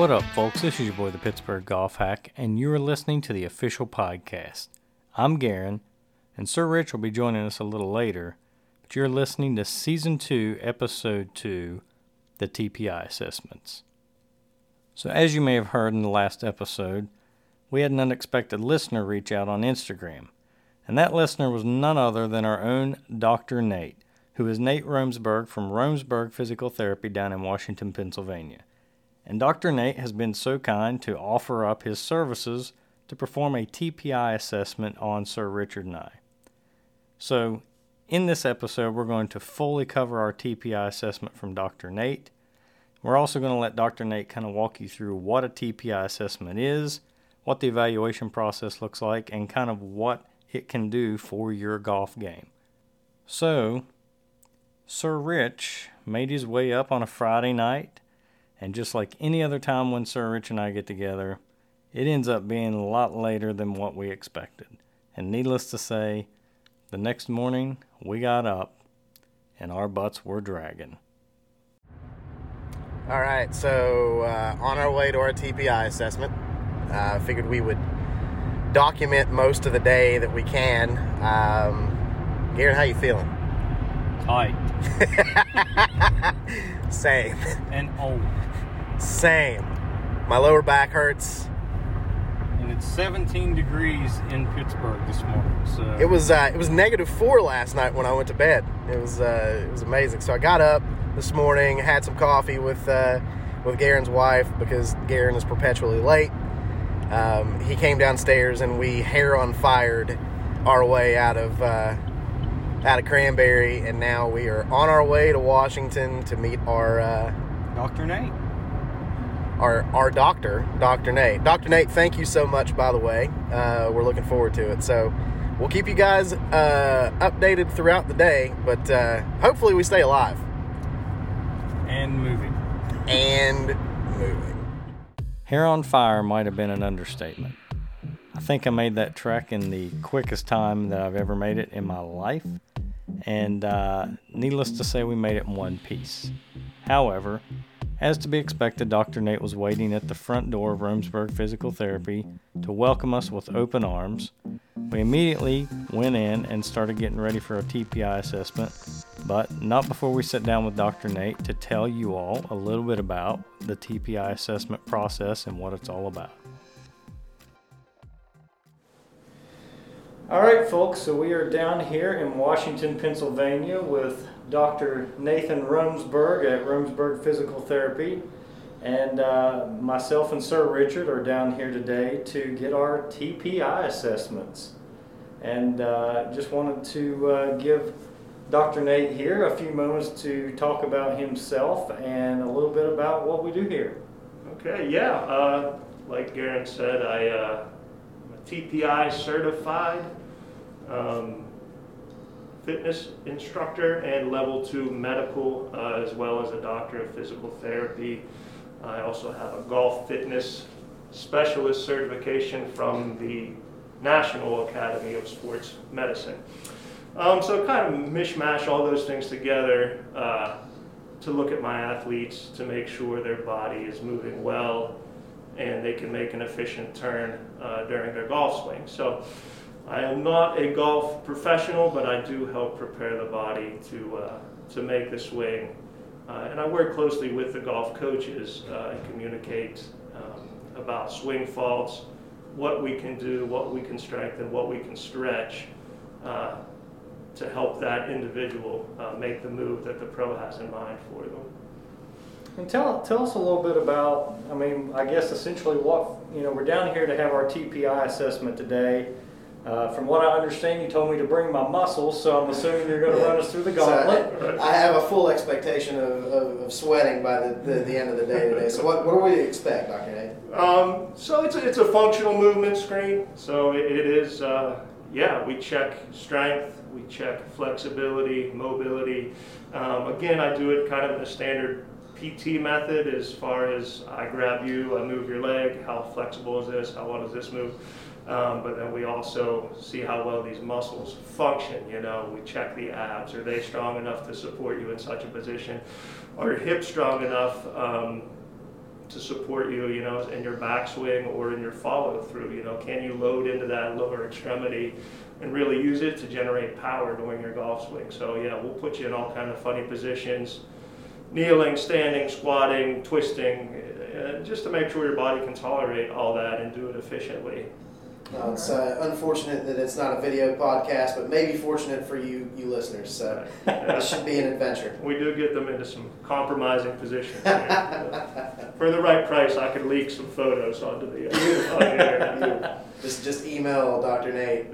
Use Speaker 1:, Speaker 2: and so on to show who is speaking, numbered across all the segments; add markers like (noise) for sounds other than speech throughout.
Speaker 1: What up, folks? This is your boy, the Pittsburgh Golf Hack, and you are listening to the official podcast. I'm Garan, and Sir Rich will be joining us a little later, but you're listening to Season 2, Episode 2, the TPI assessments. So, as you may have heard in the last episode, we had an unexpected listener reach out on Instagram, and that listener was none other than our own Dr. Nate, who is Nate Romesburg from Romesburg Physical Therapy down in Washington, Pennsylvania. And Dr. Nate has been so kind to offer up his services to perform a TPI assessment on Sir Richard and I. So, in this episode, we're going to fully cover our TPI assessment from Dr. Nate. We're also going to let Dr. Nate kind of walk you through what a TPI assessment is, what the evaluation process looks like, and kind of what it can do for your golf game. So, Sir Rich made his way up on a Friday night and just like any other time when Sir Rich and I get together, it ends up being a lot later than what we expected. And needless to say, the next morning we got up and our butts were dragging.
Speaker 2: All right, so uh, on our way to our TPI assessment, I uh, figured we would document most of the day that we can. Um, Garan, how you feeling?
Speaker 1: Tight. (laughs)
Speaker 2: Same.
Speaker 1: And old.
Speaker 2: Same. My lower back hurts.
Speaker 1: And it's 17 degrees in Pittsburgh this morning. So
Speaker 2: It was uh, it was negative four last night when I went to bed. It was uh, it was amazing. So I got up this morning, had some coffee with uh, with Garan's wife because Garan is perpetually late. Um, he came downstairs and we hair on fired our way out of uh, out of Cranberry, and now we are on our way to Washington to meet our uh,
Speaker 1: Dr. Nate.
Speaker 2: Our our doctor, Dr. Nate. Dr. Nate, thank you so much, by the way. Uh, we're looking forward to it. So we'll keep you guys uh, updated throughout the day, but uh, hopefully we stay alive
Speaker 1: And moving.
Speaker 2: and moving.
Speaker 1: Hair on fire might have been an understatement. I think I made that trek in the quickest time that I've ever made it in my life, and uh, needless to say, we made it in one piece. However, as to be expected, Dr. Nate was waiting at the front door of Romesburg Physical Therapy to welcome us with open arms. We immediately went in and started getting ready for a TPI assessment, but not before we sat down with Dr. Nate to tell you all a little bit about the TPI assessment process and what it's all about. All right, folks, so we are down here in Washington, Pennsylvania with Dr. Nathan Romesburg at Romesburg Physical Therapy. And uh, myself and Sir Richard are down here today to get our TPI assessments. And uh, just wanted to uh, give Dr. Nate here a few moments to talk about himself and a little bit about what we do here.
Speaker 3: Okay, yeah. Uh, like Garan said, I, uh, I'm a TPI certified um, fitness instructor and level two medical, uh, as well as a doctor of physical therapy. I also have a golf fitness specialist certification from the National Academy of Sports Medicine. Um, so kind of mishmash all those things together uh, to look at my athletes to make sure their body is moving well and they can make an efficient turn uh, during their golf swing. So I am not a golf professional, but I do help prepare the body to, uh, to make the swing. Uh, and I work closely with the golf coaches uh, and communicate um, about swing faults, what we can do, what we can strengthen, what we can stretch uh, to help that individual uh, make the move that the pro has in mind for them.
Speaker 1: And tell, tell us a little bit about, I mean, I guess essentially what, you know, we're down here to have our TPI assessment today. Uh, from what I understand, you told me to bring my muscles, so I'm assuming you're going to run us through the gauntlet.
Speaker 2: So I, I have a full expectation of, of, of sweating by the, the, the, end of the day today. So what, what do we expect, Dr. Nate?
Speaker 3: Um, so it's a, it's a functional movement screen. So it, it is, uh, yeah, we check strength, we check flexibility, mobility. Um, again, I do it kind of in a standard PT method as far as I grab you, I move your leg, how flexible is this, how well does this move? Um, but then we also see how well these muscles function. You know, we check the abs. Are they strong enough to support you in such a position? Are your hips strong enough um, to support you, you know, in your backswing or in your follow through. You know, can you load into that lower extremity and really use it to generate power during your golf swing? So yeah, we'll put you in all kind of funny positions, kneeling, standing, squatting, twisting, uh, just to make sure your body can tolerate all that and do it efficiently.
Speaker 2: No, it's uh, unfortunate that it's not a video podcast, but maybe fortunate for you, you listeners. So (laughs) this should be an adventure.
Speaker 3: We do get them into some compromising positions. (laughs) for the right price, I could leak some photos onto the, uh, on the air. (laughs)
Speaker 2: Just just email Dr. Nate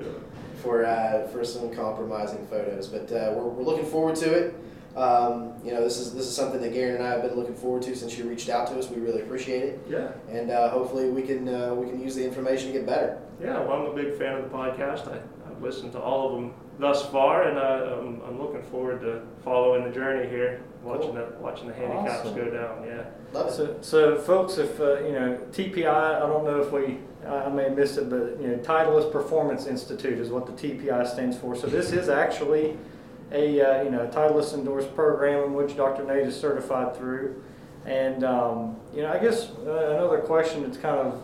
Speaker 2: for uh, for some compromising photos. But uh, we're, we're looking forward to it. Um, you know, this is this is something that Garan and I have been looking forward to since you reached out to us. We really appreciate it,
Speaker 3: Yeah,
Speaker 2: and uh, hopefully we can uh, we can use the information to get better.
Speaker 3: yeah. Well, I'm a big fan of the podcast. I, I've listened to all of them thus far, and uh, I'm, I'm looking forward to following the journey here, watching
Speaker 2: Cool.
Speaker 3: the watching the handicaps
Speaker 1: Awesome.
Speaker 3: go down. Yeah.
Speaker 2: Love it.
Speaker 1: So, so folks, if uh, you know TPI, I don't know if we, I I may have missed it, but you know, Titleist Performance Institute is what the TPI stands for. So this is actually a uh, you know Titleist endorsed program in which Dr. Nate is certified through. And um, you know, I guess uh, another question that's kind of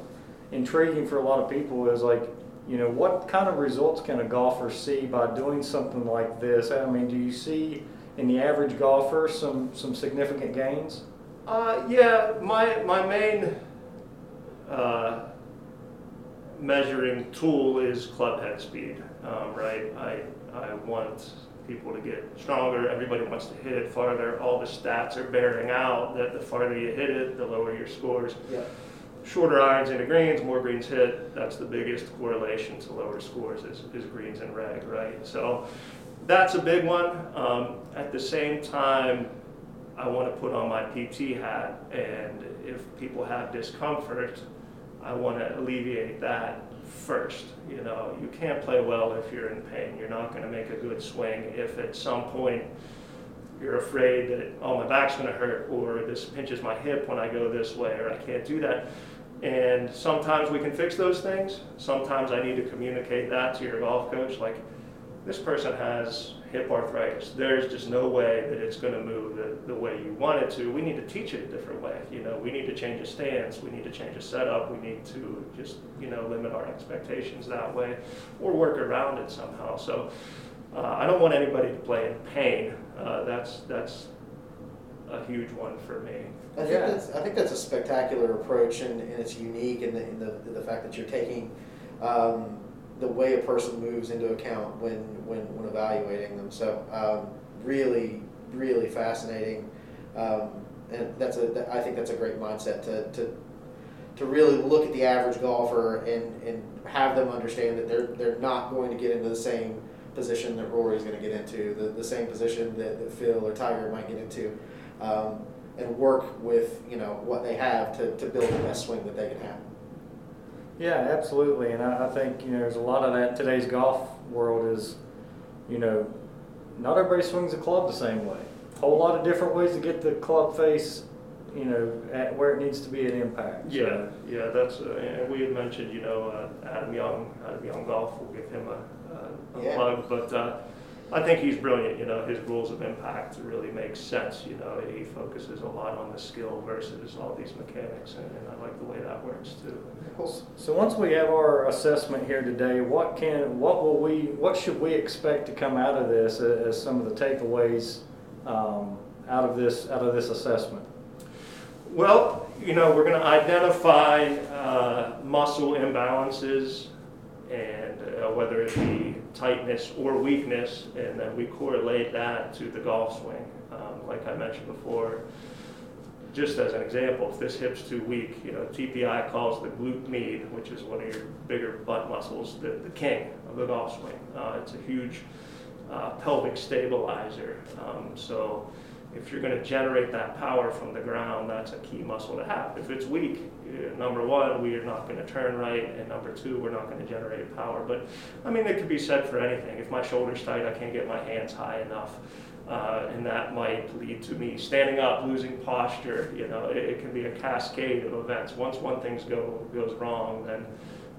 Speaker 1: intriguing for a lot of people is like, you know, what kind of results can a golfer see by doing something like this? I mean, do you see in the average golfer some some significant gains?
Speaker 3: Uh, yeah, my my main uh, measuring tool is club head speed. Um, right, I I want people to get stronger. Everybody wants to hit it farther. All the stats are bearing out that the farther you hit it, the lower your scores.
Speaker 2: Yeah.
Speaker 3: Shorter irons into greens, more greens hit. That's the biggest correlation to lower scores is, is greens and reg, right? So that's a big one. Um, at the same time, I want to put on my PT hat, and if people have discomfort, I want to alleviate that first. You know, you can't play well if you're in pain. You're not going to make a good swing if at some point you're afraid that oh my back's going to hurt or this pinches my hip when I go this way or I can't do that. And sometimes we can fix those things. Sometimes I need to communicate that to your golf coach like this person has hip arthritis. There's just no way that it's going to move the, the way you want it to. We need to teach it a different way. You know, we need to change a stance. We need to change a setup. We need to just, you know, limit our expectations that way or work around it somehow. So uh, I don't want anybody to play in pain. Uh, that's, that's a huge one for me.
Speaker 2: I think
Speaker 1: Yeah.
Speaker 2: that's I think that's a spectacular approach, and, and it's unique in the, in the the fact that you're taking um, the way a person moves into account when when when evaluating them. So um, really, really fascinating, um, and that's a I think that's a great mindset to to to really look at the average golfer and and have them understand that they're they're not going to get into the same position that Rory's going to get into, the, the same position that, that Phil or Tiger might get into. Um, and work with you know what they have to, to build the best swing that they can have.
Speaker 1: Yeah, absolutely. And I, I think, you know, there's a lot of that today's golf world is, you know, not everybody swings a club the same way. A whole lot of different ways to get the club face, you know, at where it needs to be at impact. So-
Speaker 3: Yeah, yeah, that's, uh, and we had mentioned, you know, uh, Adam Young, Adam Young Golf, we'll give him a, a- a
Speaker 2: Yeah.
Speaker 3: plug, but, uh, I think he's brilliant, you know, his rules of impact really make sense, you know, he focuses a lot on the skill versus all these mechanics, and, and I like the way that works too.
Speaker 1: So once we have our assessment here today, what can, what will we, what should we expect to come out of this a- as some of the takeaways um, out of this, out of this assessment?
Speaker 3: Well, you know, we're going to identify uh, muscle imbalances and uh, whether it be tightness or weakness, and then we correlate that to the golf swing. Um, like I mentioned before, just as an example, if this hip's too weak, you know, TPI calls the glute med, which is one of your bigger butt muscles, the, the king of the golf swing. Uh, it's a huge uh, pelvic stabilizer. Um, so if you're going to generate that power from the ground, that's a key muscle to have. If it's weak, uh, number one, we are not going to turn right, and number two, we're not going to generate power. But I mean, it could be said for anything. If my shoulder's tight, I can't get my hands high enough. Uh, and that might lead to me standing up, losing posture. You know, it, it can be a cascade of events. Once one thing go, goes wrong, then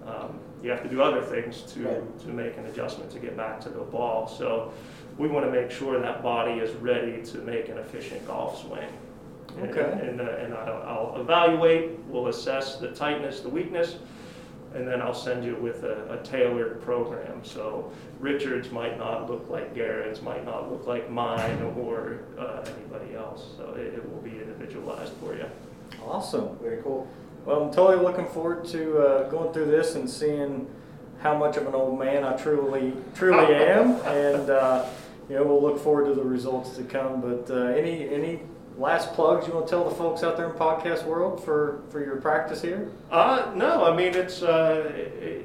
Speaker 3: um, you have to do other things to,
Speaker 2: Right.
Speaker 3: to make an adjustment to get back to the ball. So we want to make sure that body is ready to make an efficient golf swing. And-
Speaker 1: Okay.
Speaker 3: And, uh, and I'll, I'll evaluate, we'll assess the tightness, the weakness, and then I'll send you with a, a tailored program. So Richard's might not look like Garan's, might not look like mine or uh, anybody else. So it, it will be individualized for you.
Speaker 1: Awesome.
Speaker 2: Very cool.
Speaker 1: Well, I'm totally looking forward to uh, going through this and seeing how much of an old man I truly, truly (laughs) am, and you know we'll look forward to the results to come. But uh, any any last plugs you want to tell the folks out there in podcast world for for your practice here?
Speaker 3: Uh, no, I mean, it's, uh,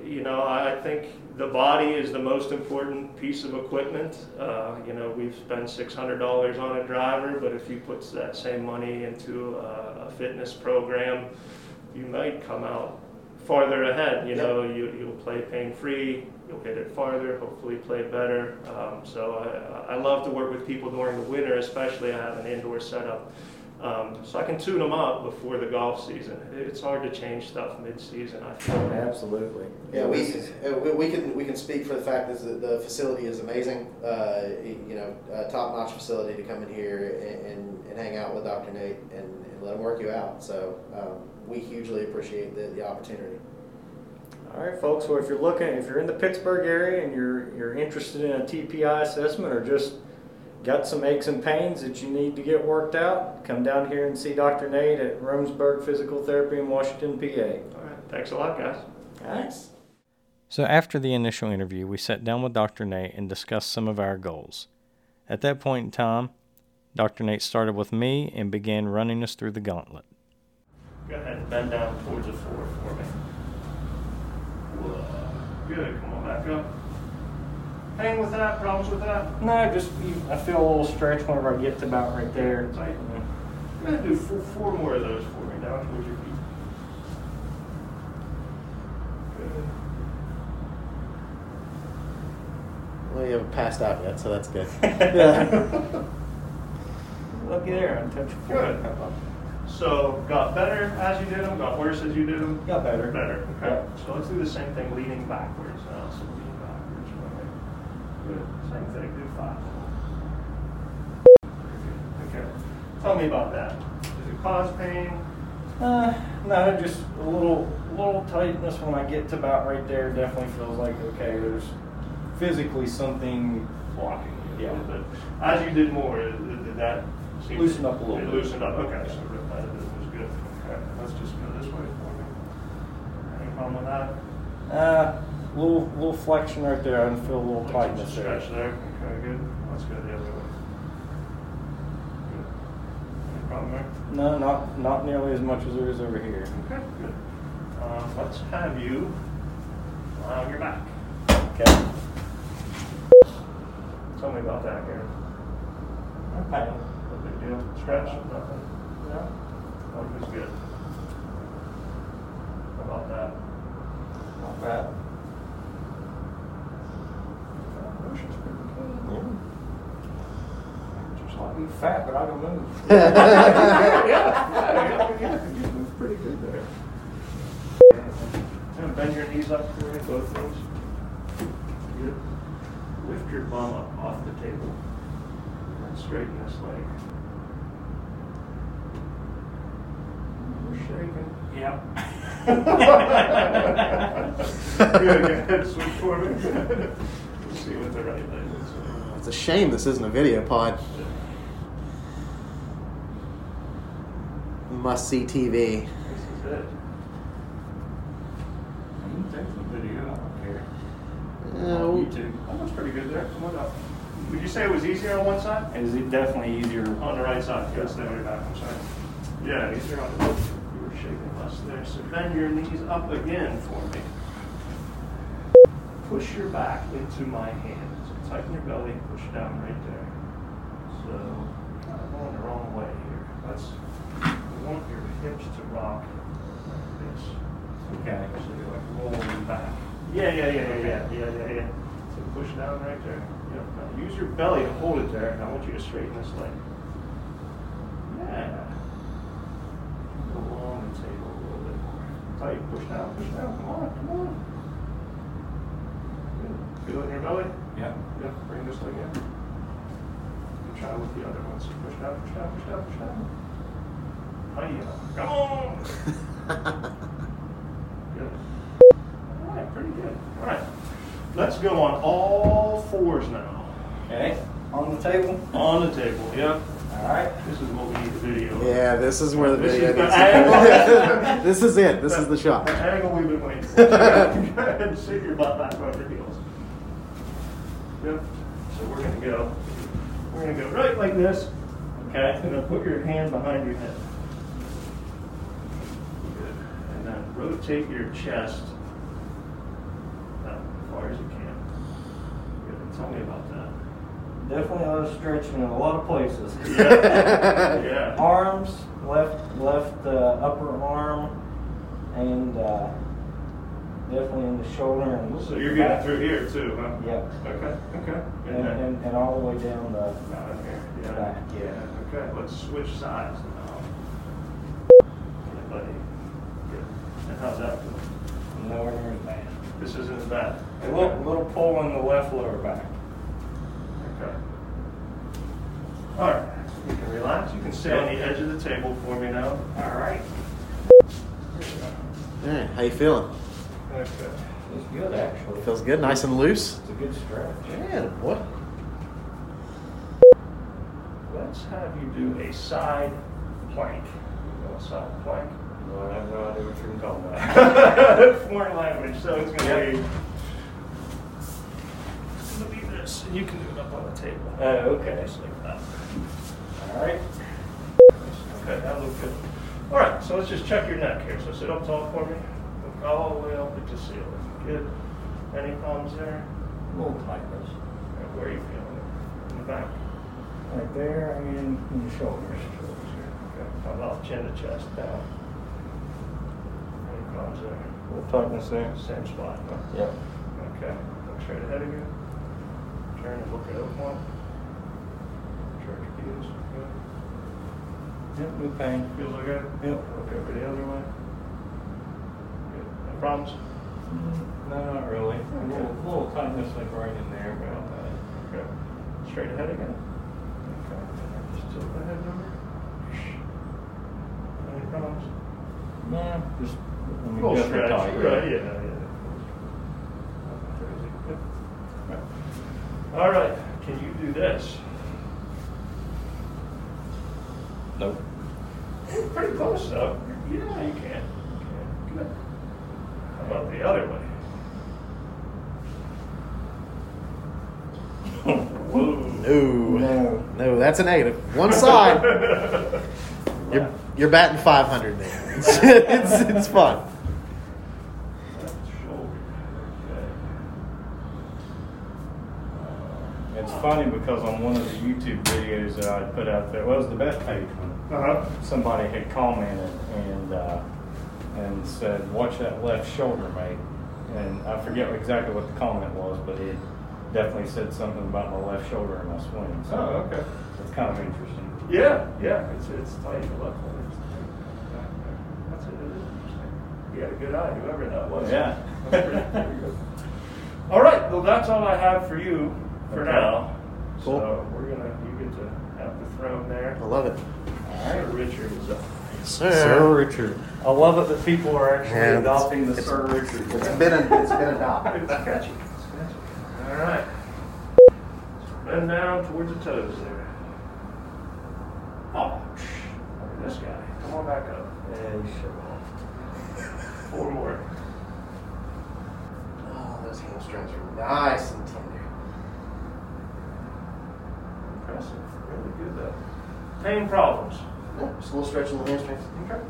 Speaker 3: you know, I think the body is the most important piece of equipment. Uh, you know, we've spent $600 on a driver, but if you put that same money into a, a fitness program, you might come out farther ahead. You know, you, you'll play pain free, you'll hit it farther, hopefully play better. Um, so I, I love to work with people during the winter, especially. I have an indoor setup. Um, so I can tune them up before the golf season. It's hard to change stuff mid-season. I feel.
Speaker 1: Absolutely.
Speaker 2: Yeah, we, uh, we we can we can speak for the fact that the, the facility is amazing. Uh, you know, a top-notch facility to come in here and, and, and hang out with Dr. Nate and, and let him work you out. So um, we hugely appreciate the, the opportunity.
Speaker 1: All right, folks. Well, if you're looking, if you're in the Pittsburgh area and you're you're interested in a TPI assessment or just got some aches and pains that you need to get worked out, come down here and see Dr. Nate at Romesburg Physical Therapy in Washington, PA.
Speaker 3: All right. Thanks a lot, guys.
Speaker 2: Thanks.
Speaker 1: So after the initial interview, we sat down with Dr. Nate and discussed some of our goals. At that point in time, Dr. Nate started with me and began running us through the gauntlet.
Speaker 3: Go ahead and bend down towards the floor for me. Whoa. Good. Come on back up. Pain with that? Problems with that?
Speaker 1: No, just I feel a little stretch whenever I get to about right there. Tighten.
Speaker 3: Tight. Go going to do four, four more of those for me. Down towards your feet. Good.
Speaker 2: Well, you haven't passed out yet, so that's good. (laughs) (laughs) (laughs)
Speaker 1: Looky there, I touched
Speaker 3: Good. So got better as you did them, got worse as you did them?
Speaker 1: Got better.
Speaker 3: Better, okay.
Speaker 1: Yeah.
Speaker 3: So let's do the same thing leaning backwards now. So lean backwards. Right. Good. Same thing, do five. Okay. Tell me about that. Does it cause pain?
Speaker 1: Uh, no, just a little little tightness when I get to about right there. Definitely feels like okay. There's physically something
Speaker 3: Blocking you
Speaker 1: Yeah.
Speaker 3: As you did more, did that seem
Speaker 1: Loosened up a little
Speaker 3: it
Speaker 1: bit.
Speaker 3: Loosened up, okay, so repetitive was good. Okay, let's just go this way for me. Any problem with that?
Speaker 1: uh little little flexion right there. I feel a little
Speaker 3: Like
Speaker 1: tightness there.
Speaker 3: Stretch there, okay, good. Let's go the other way. Good. Any problem there?
Speaker 1: No, not not nearly as much as there is over here.
Speaker 3: Okay, good. Uh, let's have you lie on your back.
Speaker 1: Okay.
Speaker 3: Tell me about that, Gary.
Speaker 1: Okay.
Speaker 3: No big deal. Stretch, nothing.
Speaker 1: No.
Speaker 3: Life is good. How about that?
Speaker 1: Not bad.
Speaker 3: Motion's pretty good. Just like
Speaker 1: I'm fat, but I can move.
Speaker 3: yeah, yeah, yeah, yeah. You move pretty good there. And bend your knees up for me, both knees. Good. Lift your bum up off the table. And straighten this leg. We're shaking.
Speaker 1: Yep.
Speaker 3: good, good. Switch for me. Let's see what the right leg is.
Speaker 2: It's a shame this isn't a video pod. Must see TV.
Speaker 3: This is it. You can take some video, I don't care.
Speaker 2: Uh,
Speaker 3: On YouTube. That looks pretty good there. Come on up. Would you say it was easier on one side?
Speaker 1: It is definitely easier?
Speaker 3: On the right side. Yes, there we back. I'm sorry. Yeah, easier on the left. Were shaking less there. So bend your knees up again for me. Push your back into my hand. So tighten your belly. Push down right there. So of going the wrong way here. Let's. Want your hips to rock like this.
Speaker 1: Okay.
Speaker 3: So you're like rolling back. Yeah, yeah, yeah, yeah, yeah, yeah, yeah, yeah. So push down right there. Yep. Now use your belly to hold it there. And I want you to straighten this leg. Yeah. Go along the table a little bit more. Tight. Push down. Push down. Come on. Come on. Good. Feel it in your belly.
Speaker 1: Yep.
Speaker 3: Yep. Bring this leg in. And try with the other one. So push down. Push down. Push down. Push down. Hiya. Uh, come on. (laughs) Good. All right, pretty good. All right. Let's go on all fours now.
Speaker 1: Okay. On the table.
Speaker 3: On the table, yep.
Speaker 1: All right.
Speaker 3: This is what we need the video.
Speaker 2: Yeah, this is where the
Speaker 3: This
Speaker 2: video
Speaker 3: is the
Speaker 2: needs
Speaker 3: angle. (laughs)
Speaker 2: This is it. This is the shot.
Speaker 3: The angle we've been waiting for. (laughs) (laughs) Go ahead and sit your butt back on your heels. Yep. So we're gonna go, we're gonna go right like this.
Speaker 1: Okay.
Speaker 3: And then put your hand behind your head. Good. And then rotate your chest as far as you can. Good. Tell me about that.
Speaker 1: Definitely a lot of stretching in a lot of places.
Speaker 3: Yeah. (laughs) Yeah.
Speaker 1: Arms, left left uh, upper arm, and uh, definitely in the shoulder and.
Speaker 3: So you're getting through here too, huh?
Speaker 1: Yep.
Speaker 3: Okay, okay.
Speaker 1: And, and, and all the way down the.
Speaker 3: Down here, yeah,
Speaker 1: Back, yeah.
Speaker 3: okay, let's switch sides now. Yeah, buddy. Good. And how's that feel?
Speaker 1: Nowhere near as bad.
Speaker 3: This isn't as bad.
Speaker 1: A little, little pull in the left lower back.
Speaker 3: Okay. All right, you can relax, you can sit on the edge of the table for me now.
Speaker 1: All right.
Speaker 2: All right, how you feeling?
Speaker 3: Okay.
Speaker 1: It's good actually.
Speaker 2: Feels good, nice and loose.
Speaker 1: It's a good stretch.
Speaker 2: Yeah, boy.
Speaker 3: Let's have you do a side plank. You know, a side plank.
Speaker 1: Well, I have no idea what you're talking about. (laughs)
Speaker 3: Foreign language, so it's gonna
Speaker 1: Yep.
Speaker 3: be. It's gonna be this, and you can do it up on the table.
Speaker 1: Oh, okay.
Speaker 3: Just like that.
Speaker 1: All right.
Speaker 3: Okay, that looks good. All right, so let's just check your neck here. So sit up tall for me. Look all the way up at the ceiling. Good. Any problems there?
Speaker 1: A little tightness.
Speaker 3: And Where are you feeling it? In the back?
Speaker 1: Right there and in the shoulders.
Speaker 3: Okay. How about chin to chest down? Any problems there?
Speaker 1: A little tightness there.
Speaker 3: Same spot, huh?
Speaker 1: Yep.
Speaker 3: Okay. Look straight ahead again. Turn and look at one. Church. Good.
Speaker 1: Yep, no pain.
Speaker 3: Feels okay?
Speaker 1: Yep.
Speaker 3: Look over the other way. Good. No problems?
Speaker 1: No, not really. A little, little tightness like right in there, but uh,
Speaker 3: Okay. Straight ahead again. Okay. Just tilt the head over. Any problems?
Speaker 1: no, just
Speaker 3: A
Speaker 1: let me
Speaker 3: little stretch. Right, yeah, yeah. Nothing crazy. Good. Right. All right. Can you do this?
Speaker 1: Nope.
Speaker 3: Pretty close though. Yeah, you can. You can. Good. How about the other way? (laughs)
Speaker 2: No.
Speaker 1: No.
Speaker 2: No, that's a negative. One side. (laughs) You're, you're batting 500 there. (laughs) It's, it's, it's fun.
Speaker 3: Left shoulder. Okay.
Speaker 1: It's funny because on one of the YouTube videos that I put out there, well, it was the best page one.
Speaker 3: Uh huh.
Speaker 1: Somebody had commented and uh, and said, "Watch that left shoulder, mate." And I forget exactly what the comment was, but it definitely said something about my left shoulder and my swing. So
Speaker 3: Oh, okay.
Speaker 1: it's kind of interesting.
Speaker 3: Yeah, yeah. It's it's tight. The left one is. That's it. It is interesting. You had a good eye, whoever that was.
Speaker 1: Yeah.
Speaker 3: That's pretty, pretty good. All right. Well, that's all I have for you for
Speaker 1: Okay.
Speaker 3: now.
Speaker 2: Cool.
Speaker 3: So we're gonna you get to have the throne there.
Speaker 2: I love it.
Speaker 1: All right, Sir.
Speaker 3: Richard is up.
Speaker 1: Sir Richard. I love it that people are actually
Speaker 2: Yeah,
Speaker 1: adopting the Sir Richard.
Speaker 2: It's been a, it's been adopted.
Speaker 3: It's catchy. It's catchy. All right. Bend down towards the toes there. Oh. Look at this guy. Come on back up.
Speaker 1: Yeah, you should.
Speaker 3: Four more.
Speaker 2: Oh, those hamstrings are nice and tender.
Speaker 3: Impressive. Really good though. Pain problems.
Speaker 2: Yeah, just a little stretch in the hamstrings.
Speaker 3: Okay.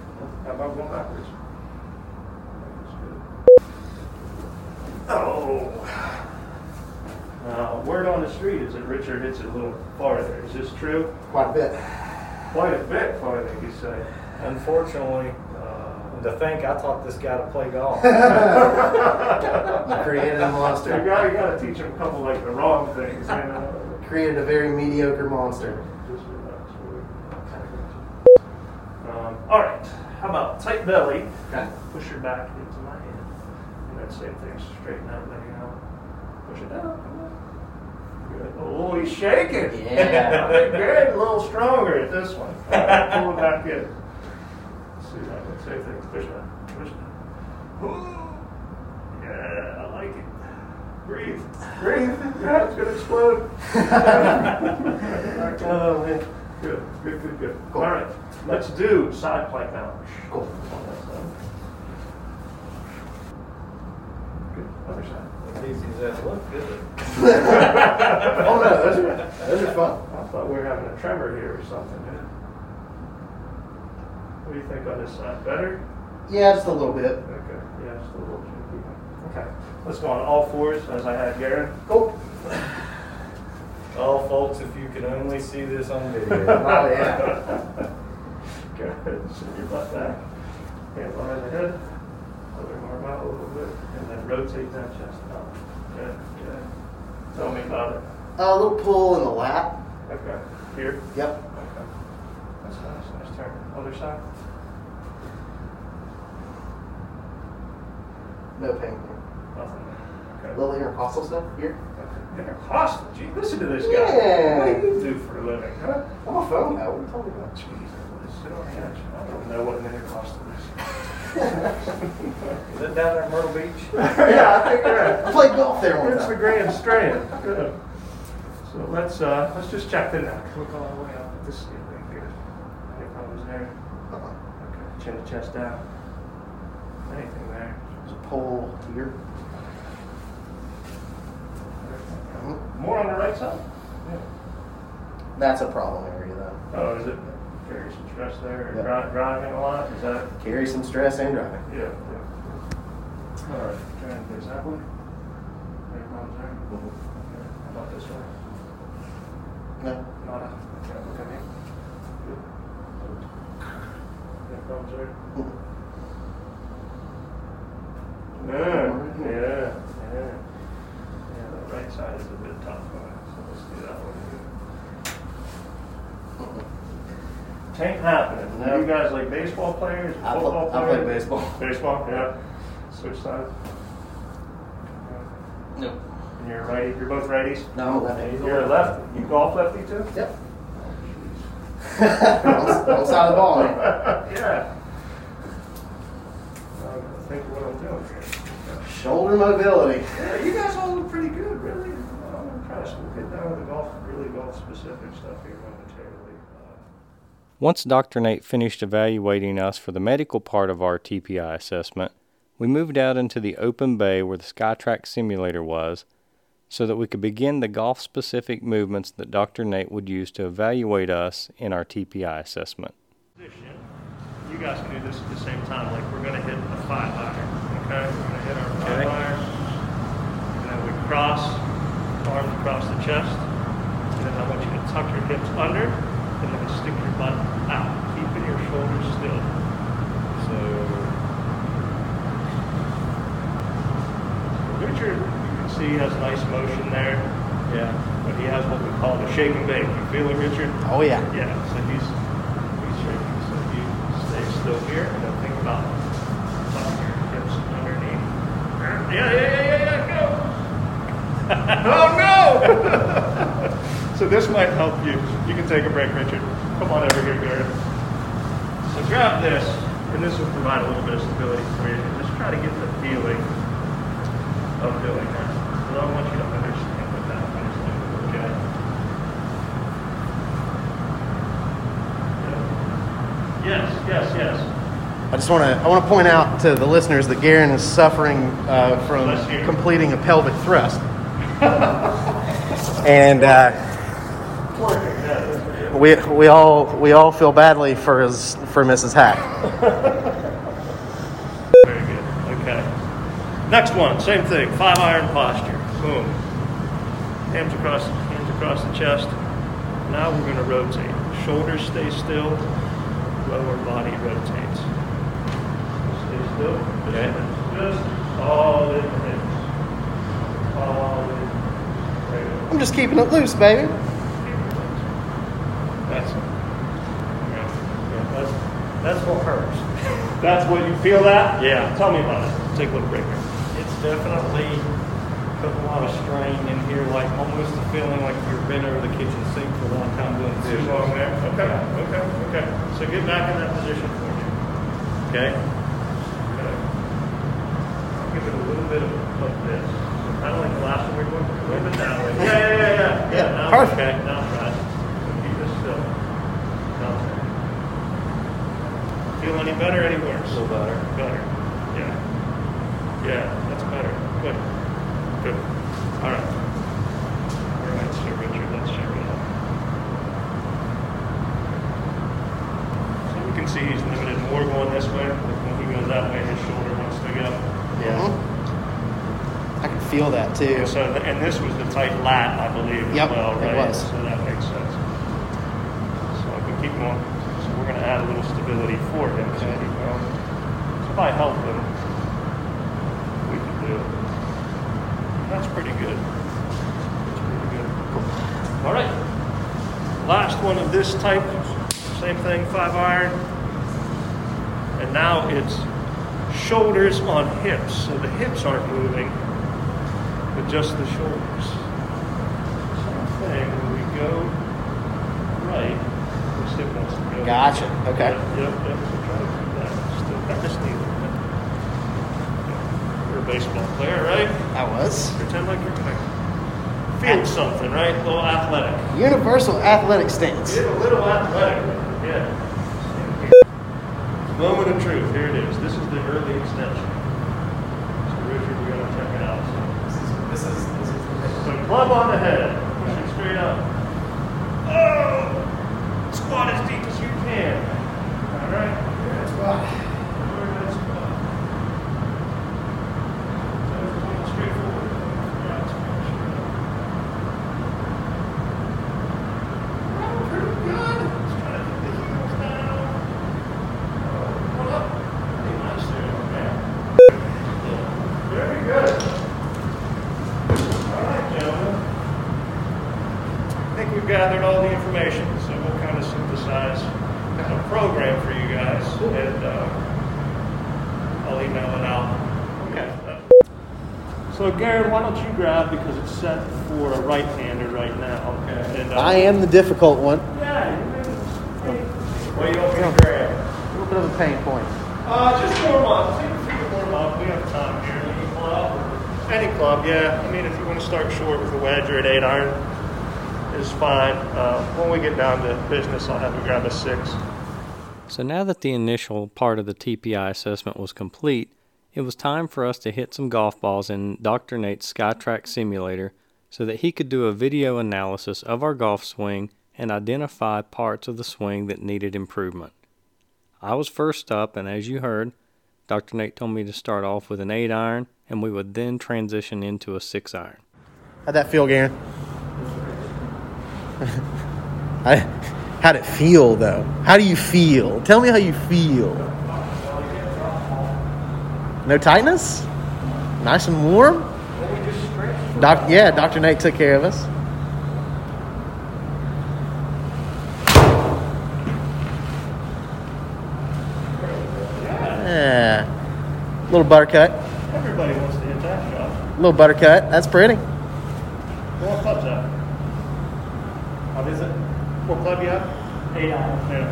Speaker 3: How about going backwards? Oh. Now, word on the street is that Richard hits it a little farther. Is this true?
Speaker 2: Quite a bit.
Speaker 3: Quite a bit farther, you say.
Speaker 1: Unfortunately,
Speaker 3: Uh,
Speaker 1: to think I taught this guy to play golf. (laughs)
Speaker 2: Created a
Speaker 3: You
Speaker 2: monster.
Speaker 3: gotta, you gotta teach him a couple like the wrong things, you know.
Speaker 2: Created a very mediocre monster.
Speaker 3: Um, all right. How about tight belly?
Speaker 2: Okay.
Speaker 3: Push your back into my hand, and then same thing. Straighten out, letting out. Push it down. Good. Oh, he's shaking.
Speaker 2: Yeah. (laughs)
Speaker 3: Good. A little stronger at this one. All right, pull it back in. see that. Let's say things. There's that. There's that. Ooh. Yeah, it. Breathe. Breathe. Yeah, it's gonna explode. (laughs) (laughs) oh man. Good. Good. Good. Good.
Speaker 2: Cool.
Speaker 3: All right. Let's do side plank now.
Speaker 2: Cool.
Speaker 3: On that side. Good. Other side.
Speaker 1: Easy as that look, good. (laughs)
Speaker 2: oh no, those are those are fun.
Speaker 3: I thought we were having a tremor here or something. Yeah. What do you think on this side? Better?
Speaker 2: Yeah, just a little bit.
Speaker 3: Okay. Yeah, just a little shaky. Okay. Let's go on all fours as I had Garan.
Speaker 2: Cool.
Speaker 1: Oh, folks, if you could only see this on video.
Speaker 2: Oh yeah.
Speaker 3: Good. Sit your butt back. Hands behind the head. Other arm out a little bit. And then rotate that chest out. Good. Good. Tell me about it.
Speaker 2: A little pull in the lat.
Speaker 3: Okay. Here.
Speaker 2: Yep.
Speaker 3: Okay. That's nice. Nice turn. Other side.
Speaker 2: No pain.
Speaker 3: Okay.
Speaker 2: Little intercostal stuff here.
Speaker 3: Intercostal. Gee, listen to this guy.
Speaker 2: Yeah.
Speaker 3: What do you do for a living, huh?
Speaker 2: I'm a phone guy. What are you talking about?
Speaker 3: Jeez, sit on the edge. I don't know what an intercostal is. (laughs)
Speaker 1: Is it down there at Myrtle Beach? (laughs)
Speaker 3: yeah, I think you're right.
Speaker 2: I played golf there one
Speaker 3: It's the. Grand Strand. Good. So let's uh, let's just check the neck. Look all the way up at the ceiling. Good. Any problems there?
Speaker 2: Uh-uh.
Speaker 3: Okay. Chin to chest down. Anything there?
Speaker 2: There's a pole here.
Speaker 3: More on the right side? Yeah.
Speaker 2: That's a problem area though.
Speaker 3: Oh, is it? Carry some stress there.
Speaker 2: Yeah.
Speaker 3: Dri- driving a lot? Is that?
Speaker 2: Carry some stress and driving.
Speaker 3: Yeah. yeah. All right. And face that way. Any problems there?
Speaker 2: Mhm.
Speaker 3: Okay. How about this way?
Speaker 2: No.
Speaker 3: Not a. Okay. Look at me. Good. Problems there?
Speaker 2: Mhm.
Speaker 3: Yeah, yeah, yeah. Yeah, the right side is a bit tough, so let's do that one. Tain't happening.
Speaker 2: No.
Speaker 3: You guys like baseball players,
Speaker 2: I play-
Speaker 3: football
Speaker 2: I
Speaker 3: players?
Speaker 2: play baseball.
Speaker 3: Baseball, yeah. Switch sides.
Speaker 2: No.
Speaker 3: And you're a righty, you're both righties?
Speaker 2: No, that is.
Speaker 3: You're a lefty. You golf lefty too?
Speaker 2: Yep. Oh, (laughs) Wrong side of the ball, (laughs)
Speaker 3: yeah. I think what I'm doing here.
Speaker 2: Shoulder mobility.
Speaker 3: Yeah, you guys all look pretty good, really. I'm impressed. We'll get down to the golf, really golf specific stuff here momentarily.
Speaker 1: Once Dr. Nate finished evaluating us for the medical part of our TPI assessment, we moved out into the open bay where the SkyTrak simulator was so that we could begin the golf specific movements that Dr. Nate would use to evaluate us in our TPI assessment.
Speaker 3: position. You guys can do this at the same time. Like we're gonna hit a five iron. Okay,
Speaker 1: Okay.
Speaker 3: iron, and then we cross, arms across the chest, and then I want you to tuck your hips under, and then stick your butt out, keeping your shoulders still. So, Richard, you can see has nice motion there,
Speaker 1: Yeah.
Speaker 3: but he has what we call the shake and bake. You feel it, Richard?
Speaker 2: Oh yeah.
Speaker 3: Yeah, so he's, he's shaking, so you stay still here and then think about tucking your hips underneath. Yeah, yeah, yeah, yeah, yeah, go! oh no! (laughs) so this might help you. You can take a break, Richard. Come on over here, Garrett. So grab this, and this will provide a little bit of stability for you. Just try to get the feeling of doing that. I want you to understand what that feels like, okay? Yes, yes, yes.
Speaker 2: I just want to I want to point out to the listeners that Garan is suffering uh, from completing a pelvic thrust, (laughs) and uh, we we all we all feel badly for his for Mrs. Hack.
Speaker 3: Very good. Okay. Next one, same thing. Five iron posture. Boom. Hands across, hands across the chest. Now we're going to rotate. Shoulders stay still. Lower body rotates. Stay
Speaker 1: Okay.
Speaker 3: just all in the hips. All in. There.
Speaker 2: I'm just keeping it loose, baby.
Speaker 3: That's yeah, yeah, that's that's what hurts. That's what you feel that?
Speaker 1: Yeah.
Speaker 3: Tell me about it. Take a little break here.
Speaker 1: It's definitely put a lot of strain in here, like almost a feeling like you've been over the kitchen sink for a long time doing
Speaker 3: Too
Speaker 1: dishes.
Speaker 3: long there. Okay. Okay. Okay. So get back in that position for me. Okay? Okay. Give it a little bit of, of this. Kind of like the last one we were a little bit that way. Yeah, yeah, yeah, yeah.
Speaker 2: Yeah,
Speaker 3: now,
Speaker 2: perfect.
Speaker 3: Okay, now. So keep this still. Now. Feel any better, any worse? A little better. Better. Yeah. Yeah, that's better. Good. All right. All right, so Richard, let's check it out. So we can see he's limited more going this way. When he goes that way, his shoulder wants to go.
Speaker 2: Yeah. I can feel that too.
Speaker 3: So, and this was the tight lat, I believe,
Speaker 2: Yep,
Speaker 3: as well,
Speaker 2: it
Speaker 3: right?
Speaker 2: was.
Speaker 3: So that makes sense. So I can keep going. So we're going to add a little stability for him. So,
Speaker 2: Okay.
Speaker 3: so if I help him, we can do it. That's pretty good. That's pretty good. All right. Last one of this type. Same thing, five iron. And now it's shoulders on hips. So the hips aren't moving, just the shoulders. Same thing. When we go right, the hip wants to go.
Speaker 2: Gotcha. Okay.
Speaker 3: Yep, yep. yep. So try to keep that still kind of still. You're a baseball player, right?
Speaker 2: I was.
Speaker 3: Pretend like you're playing. Feel something, right? A little athletic.
Speaker 2: Universal athletic stance.
Speaker 3: Get a little athletic. Yeah. Moment of truth. Here it is. This is the early extension. So Richard, we're gonna check it out.
Speaker 2: This is this is
Speaker 3: So club on the head. Push it straight up. Oh! Squat as deep as you can. All right. Good squat. Very good squat. Toes point straight forward. Yeah, it's pretty straight up. Oh, pretty good. Just trying to keep the heels down. Hold up. Pretty nice there, man. Very good. All right, gentlemen. I think we've gathered all the information, so we'll kind of synthesize a program for you guys, and uh, I'll email it out. Okay. So, Garrett, why don't you grab because it's set for a right-hander right now. Okay. And, uh,
Speaker 2: I am the difficult one.
Speaker 3: Yeah. What do you want me to grab?
Speaker 2: A little bit of a pain point.
Speaker 3: Uh, just warm up. Take a few warm up. We have time here. Any club? Any club, yeah. I mean, if you want to start short with a wedge or an eight iron, is fine. Uh, when we get down to business, I'll have you grab a six.
Speaker 1: So now that the initial part of the TPI assessment was complete, it was time for us to hit some golf balls in Dr. Nate's SkyTrak simulator so that he could do a video analysis of our golf swing and identify parts of the swing that needed improvement. I was first up, and as you heard, Dr. Nate told me to start off with an 8 iron and we would then transition into a 6 iron.
Speaker 2: How'd that feel, Garan? (laughs) I, how'd it feel, though? How do you feel? Tell me how you feel. No tightness? Nice and warm? Doc, yeah, Dr. Nate took care of us. Yeah. Little buttercut.
Speaker 3: Everybody wants to hit that shot.
Speaker 2: Little buttercut. That's pretty.
Speaker 3: That? What is it? What club you have? Eight iron. Yeah.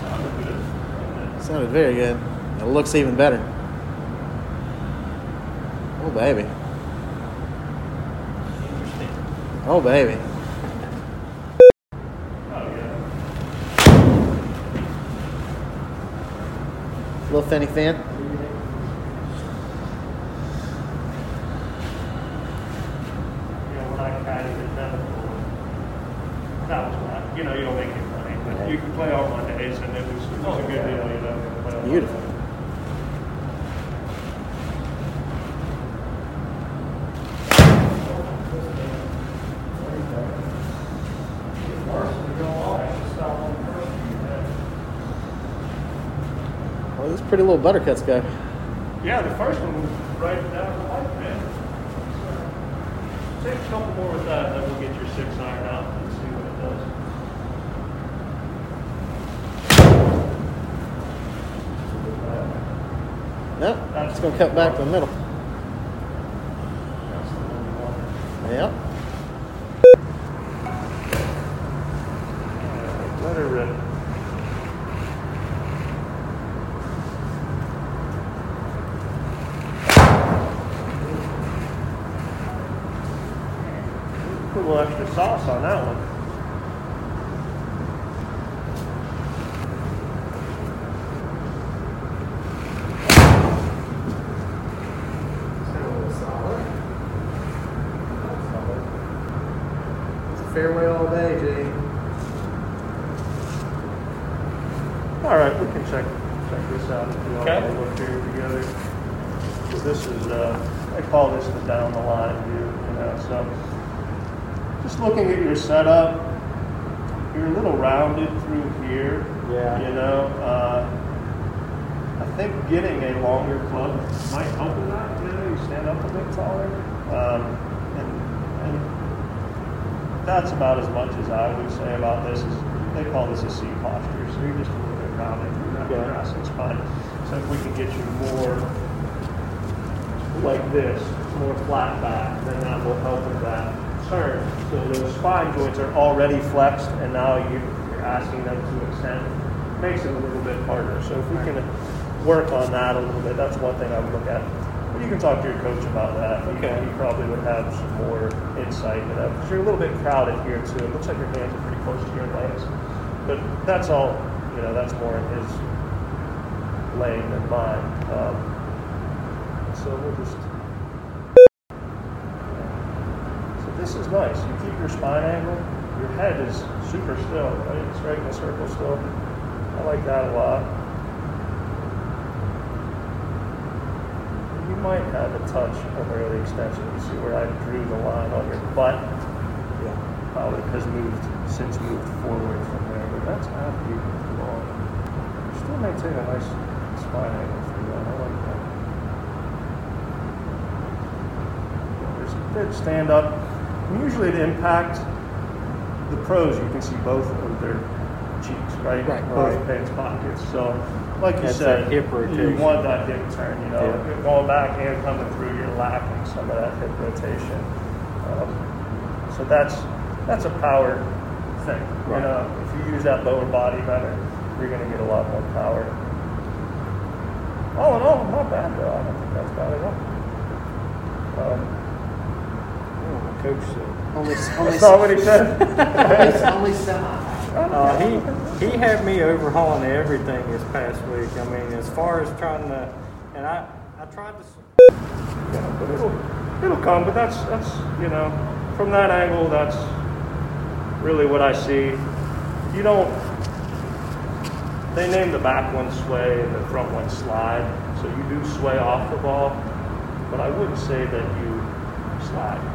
Speaker 3: Sounded.
Speaker 2: Sounded very good. It looks even better. Oh, baby. Oh, baby.
Speaker 3: Oh yeah.
Speaker 2: Little thinny thin.
Speaker 3: You know, when I caddied at Liverpool, that was fun. You know, you don't make any money, but you can play all Mondays, and it was, it was a good deal, you know. to play all
Speaker 2: Beautiful.
Speaker 3: Mondays.
Speaker 2: Well, these pretty little buttercuts go.
Speaker 3: Yeah, the first one was right down the pipe, man. Take a couple more with that, and then we'll get your six iron out and see what it does.
Speaker 2: Yep, it's going to cut back to the middle.
Speaker 3: That's the one we want.
Speaker 2: Yep.
Speaker 3: Put a little extra sauce on that one.
Speaker 2: It's a fairway all day, Jay.
Speaker 3: All right, we can check check this out if you want
Speaker 1: Okay.
Speaker 3: to look here together. So this is uh, I call this the down the line view. You know, so just looking at your setup, you're a little rounded through here.
Speaker 1: Yeah.
Speaker 3: You know, uh, I think getting a longer club might help with that. You know, you stand up a bit taller, um, and and that's about as much as I would say about this. Is they call this a C posture, so you're just a little bit rounded through that
Speaker 1: Okay.
Speaker 3: thoracic spine. So if we can get you more like this, more flat back, then that will help with that turn. So those spine joints are already flexed, and now you- you're asking them to extend. Makes it a little bit harder. So if we can work on that a little bit, that's one thing I would look at. But you can talk to your coach about that. He-
Speaker 1: Okay.
Speaker 3: He probably would have some more insight into that, because you're a little bit crowded here too. It looks like your hands are pretty close to your legs. But that's all, you know, that's more in his lane than mine. Um, so we'll just. So this is nice. You keep your spine angle. Your head is super still, right? It's right in a circle still. I like that a lot. You might have a touch of early extension. You see where I drew the line on your butt?
Speaker 1: Yeah.
Speaker 3: Probably has moved, since moved forward from there, but that's not deep long. You still maintain a nice spine angle through that. I like that. There's a good stand up. And usually at impact, the pros, you can see both of their cheeks, right?
Speaker 2: Right.
Speaker 3: Both
Speaker 1: Right.
Speaker 3: pants pockets. So, like you
Speaker 1: That's
Speaker 3: said,
Speaker 1: hip
Speaker 3: you want that hip turn, you know,
Speaker 1: Yeah.
Speaker 3: You're going back and coming through, you're lacking some of that hip rotation. Um, so that's that's a power thing.
Speaker 1: Right.
Speaker 3: You know, if you use that lower body better, you're going to get a lot more power. All in all, not bad though. I don't think that's bad at all. Um,
Speaker 1: Coach said.
Speaker 2: Only, only,
Speaker 3: that's not what he said.
Speaker 2: it's only semi.
Speaker 1: Uh, he he had me overhauling everything this past week. I mean, as far as trying to, and I I tried to.
Speaker 3: Yeah, but it'll it'll come. But that's that's you know from that angle that's really what I see. You don't. They name the back one sway and the front one slide, so you do sway off the ball, but I wouldn't say that you slide.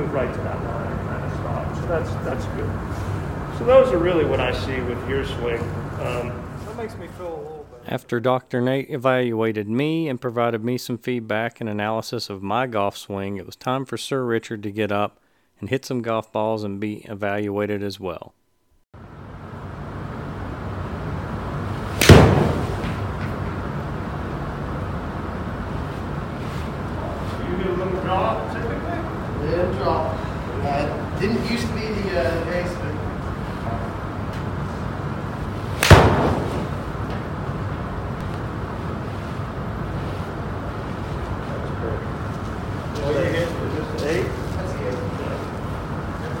Speaker 3: You move right to that line and kind of stop. So that's that's good. So those are really what I see with your swing. Um,
Speaker 1: That makes me feel a little better. After Dr. Nate evaluated me and provided me some feedback and analysis of my golf swing, it was time for Sir Richard to get up and hit some golf balls and be evaluated as well.
Speaker 3: you get a little draw typically.
Speaker 2: Yeah, drop. Uh, didn't used to be the uh, case, but
Speaker 3: What do you hit? Is this an eight?
Speaker 2: that's good.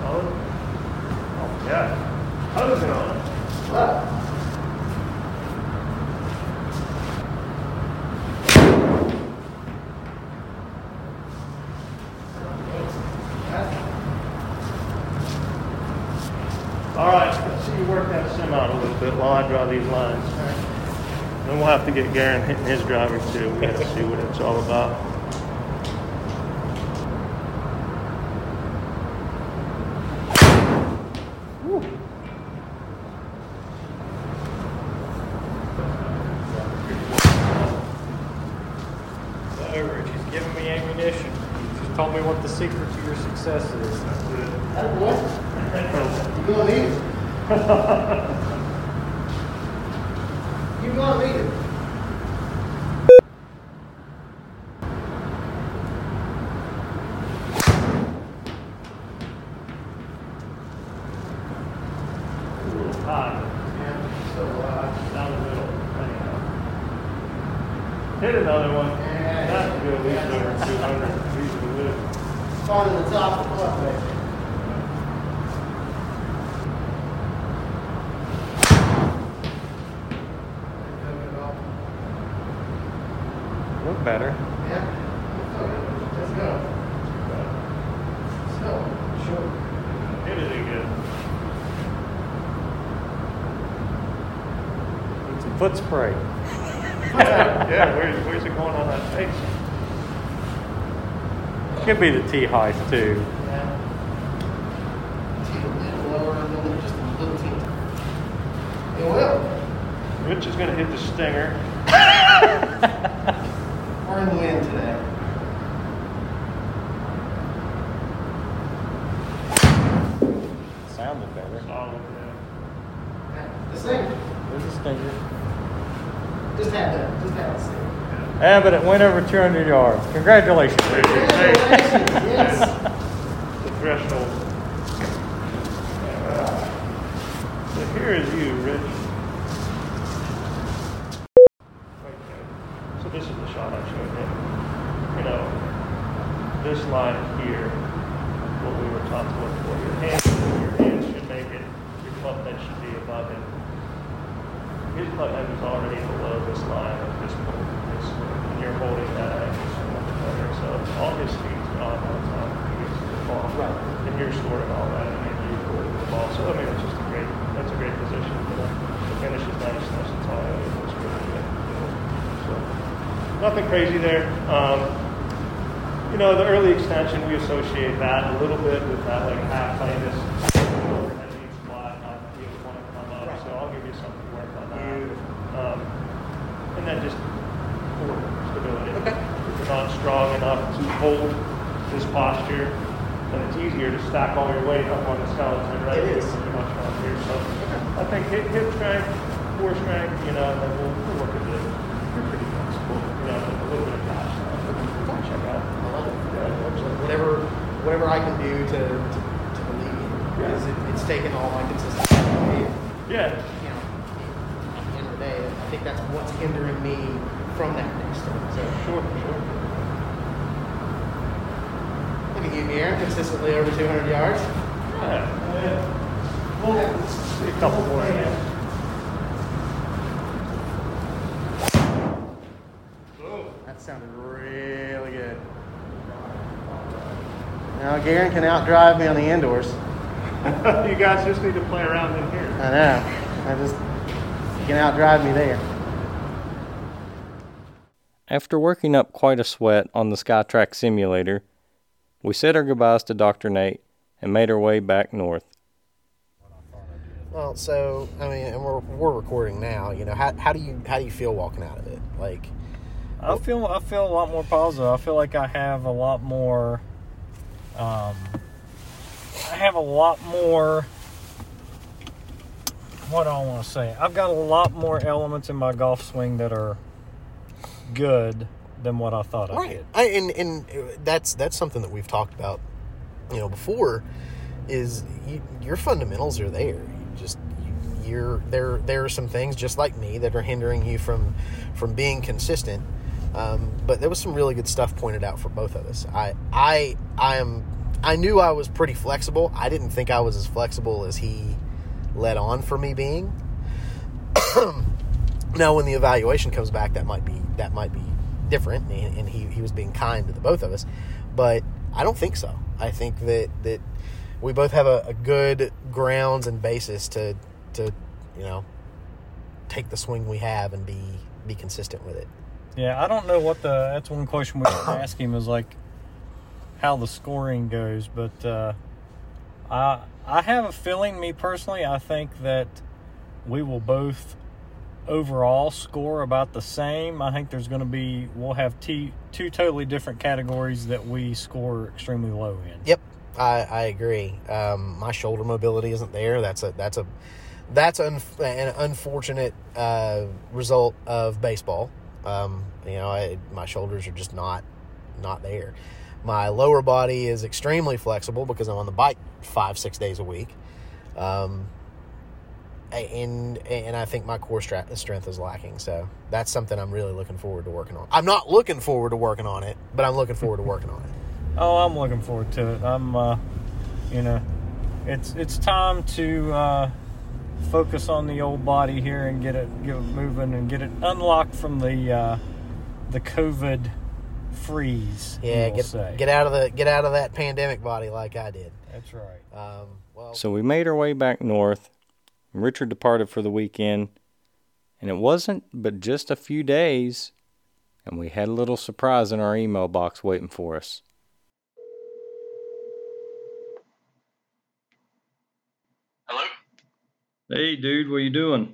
Speaker 3: Solid? Oh, yeah. Hosing on it.
Speaker 2: Well,
Speaker 3: All right, let's see you work that sim out a little bit while I draw these lines. Then we'll have to get Garan hitting his driver too. We gotta see what it's all about.
Speaker 1: So, Rich, he's giving me ammunition. Just told me what the secret to your success is.
Speaker 2: that boy, (laughs) you gonna need it. (laughs) you gonna need it.
Speaker 3: A little high.
Speaker 2: Yeah, so, uh,
Speaker 3: Down the middle. Anyhow. Hit another one.
Speaker 2: Yeah.
Speaker 3: have to be at least over 200 feet to live.
Speaker 2: Starting the top of the club there.
Speaker 1: Look better.
Speaker 2: Yeah. Let's go. Let's go. Sure.
Speaker 3: Hit it again.
Speaker 1: Some foot spray.
Speaker 3: Yeah, yeah. Where's, where's it going on that face?
Speaker 1: Could be the tee height too.
Speaker 2: Yeah. See little lower, a little, just a little teeny. It will.
Speaker 3: Rich is going to hit the stinger. (laughs)
Speaker 2: We're in the wind today.
Speaker 1: Sounded better.
Speaker 3: Solid, yeah.
Speaker 2: The same.
Speaker 1: There's a stinger.
Speaker 2: Just had that. Just had the same.
Speaker 1: Yeah, but it went over 200 yards. Congratulations.
Speaker 2: Congratulations. Yes.
Speaker 3: The threshold. So here is you, Rich. Okay. So this is the shot I showed you. You know, this line here, what we were taught to look for. Your hands, your hands should make it. Your club head should be above it. His club head was already below this line at this point. This, and you're holding that angle so much better. So all his speed's gone by the time he gets to the ball.
Speaker 2: Right.
Speaker 3: And you're storing all that, and then you put the ball. So I mean, it's just a great. That's a great position for them. The finish is nice. Nice and tall. It looks really good. So nothing crazy there. Um, you know, the early extension, we associate that a little bit with that like half tightness. overhead knee squat, not be able to want to come up.
Speaker 2: Right.
Speaker 3: So I'll give you something to work on that. Um, and then just core stability.
Speaker 2: Okay.
Speaker 3: If you're not strong enough to hold this posture, then it's easier to stack all your weight up on the skeleton, right?
Speaker 2: It is.
Speaker 3: When you're not strong here. So I think hip, hip strength, core strength, you know, and then we'll, we'll look at this. You're pretty flexible, you know, a little bit of that stuff. Check out.
Speaker 2: I love it.
Speaker 3: Yeah, it looks like-
Speaker 2: Whatever, whatever I can do to, to, to believe you. Because it, it's taken all my consistency away.
Speaker 3: Yeah,
Speaker 2: You know, at the end of the day, I think that's what's hindering me from that next step. So
Speaker 3: sure, sure.
Speaker 2: look at you, Aaron, consistently over 200 yards.
Speaker 3: Yeah. yeah. We'll see a couple more. Yeah.
Speaker 2: That sounded really good. Now, Garan can outdrive me on the indoors. (laughs)
Speaker 3: you guys just need to play around in here.
Speaker 2: I know. I just, you can outdrive me there.
Speaker 1: After working up quite a sweat on the SkyTrak simulator, we said our goodbyes to Dr. Nate and made our way back north.
Speaker 2: Well, so I mean, and we're we're recording now. You know, how, how do you how do you feel walking out of it? Like,
Speaker 1: I feel I feel a lot more positive. I feel like I have a lot more. Um, I have a lot more. What do I want to say? I've got a lot more elements in my golf swing that are good than what I thought I
Speaker 2: right?
Speaker 1: did.
Speaker 2: I, and and that's that's something that we've talked about, you know, before. Is you, your fundamentals are there. You just you're there. There are some things just like me that are hindering you from from being consistent. Um, but there was some really good stuff pointed out for both of us. I I I am I knew I was pretty flexible. I didn't think I was as flexible as he let on for me being. (coughs) now, when the evaluation comes back, that might be that might be different, and, and he, he was being kind to the both of us. But I don't think so. I think that that we both have a, a good grounds and basis to to you know take the swing we have and be be consistent with it.
Speaker 1: Yeah, I don't know what the. That's one question we should ask him is like how the scoring goes, but uh, I I have a feeling, me personally, I think that we will both overall score about the same. I think there's going to be we'll have t- two totally different categories that we score extremely low in.
Speaker 2: Yep, I, I agree. Um, my shoulder mobility isn't there. That's a that's a that's un, an unfortunate uh, result of baseball. Um, you know, I, my shoulders are just not not there. My lower body is extremely flexible because I'm on the bike five six days a week. Um, and and I think my core strength is lacking. So that's something I'm really looking forward to working on. I'm not looking forward to working on it, but I'm looking forward to working on it. (laughs)
Speaker 1: Oh, I'm looking forward to it. I'm, uh, you know, it's it's time to uh, focus on the old body here and get it get it moving and get it unlocked from the uh, the COVID freeze.
Speaker 2: Yeah,
Speaker 1: we'll
Speaker 2: get
Speaker 1: say.
Speaker 2: get out of the get out of that pandemic body like I did.
Speaker 1: That's right.
Speaker 2: Um, well,
Speaker 1: So we made our way back north. Richard departed for the weekend, and it wasn't but just a few days, and we had a little surprise in our email box waiting for us.
Speaker 4: Hello?
Speaker 1: Hey, dude, what are you doing?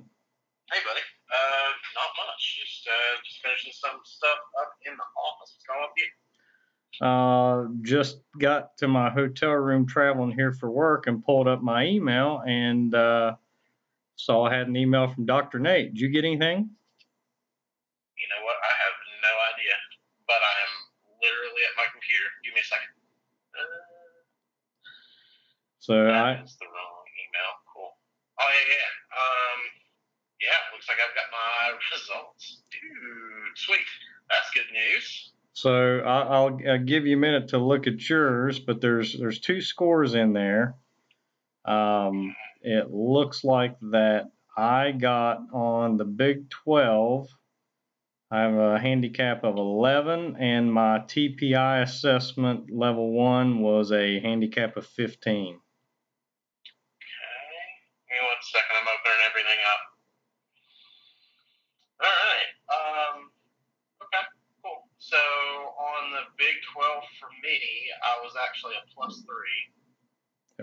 Speaker 4: Hey, buddy. Uh, not much. Just, uh, just finishing some stuff up in the office. What's going on with you?
Speaker 1: Uh, just got to my hotel room traveling here for work and pulled up my email and uh, saw I had an email from Dr. Nate. Did you get anything?
Speaker 4: You know what? I have no idea, but I am literally at my computer. Give me a second. Uh,
Speaker 1: So I,
Speaker 4: that is the wrong email. Cool. Oh, yeah, yeah. Um, yeah, looks like I've got my results. Dude, sweet. That's good news.
Speaker 1: So I'll, I'll give you a minute to look at yours, but there's there's two scores in there. Um, it looks like that I got on the Big 12. I have a handicap of 11, and my TPI assessment level one was a handicap of 15.
Speaker 4: Okay. Give me one second. I'm opening everything up. All right. Um. Okay. Cool. So on the Big 12 for me, I was actually a plus three.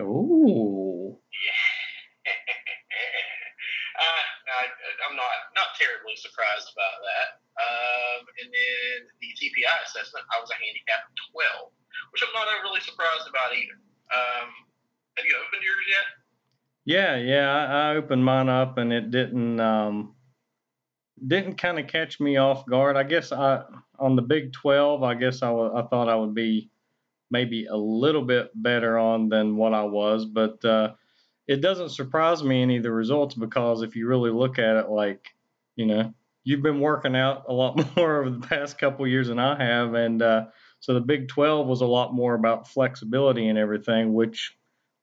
Speaker 1: Ooh.
Speaker 4: Yeah. (laughs) uh, I, I'm not not terribly surprised about that. Um, and then the TPI assessment, I was a handicap of 12, which I'm not overly surprised about either. Um, have you opened yours yet?
Speaker 1: Yeah, yeah, I, I opened mine up and it didn't um didn't kind of catch me off guard. I guess I on the Big 12, I guess I thought I would be maybe a little bit better on than what I was, but uh it doesn't surprise me any of the results because if you really look at it like, you know, you've been working out a lot (laughs) more over the past couple years than I have and uh so the Big 12 was a lot more about flexibility and everything, which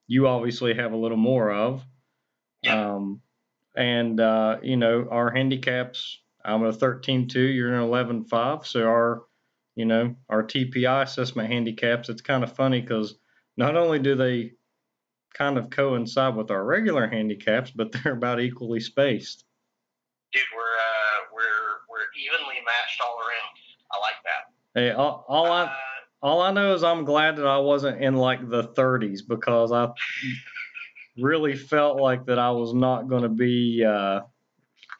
Speaker 1: you obviously have a little more of.
Speaker 4: Yeah.
Speaker 1: Um, and, uh, you know, our handicaps, I'm a 13.2, you're an 11.5. So our, you know, our TPI assessment handicaps, it's kind of funny because not only do they kind of coincide with our regular handicaps, but (laughs) they're about equally spaced.
Speaker 4: Dude, we're uh, we're we're evenly matched all around. I like that.
Speaker 1: Hey, all, all I
Speaker 4: Uh,
Speaker 1: all I know is I'm glad that I wasn't in like the 30s because I really felt like that I was not going to be uh,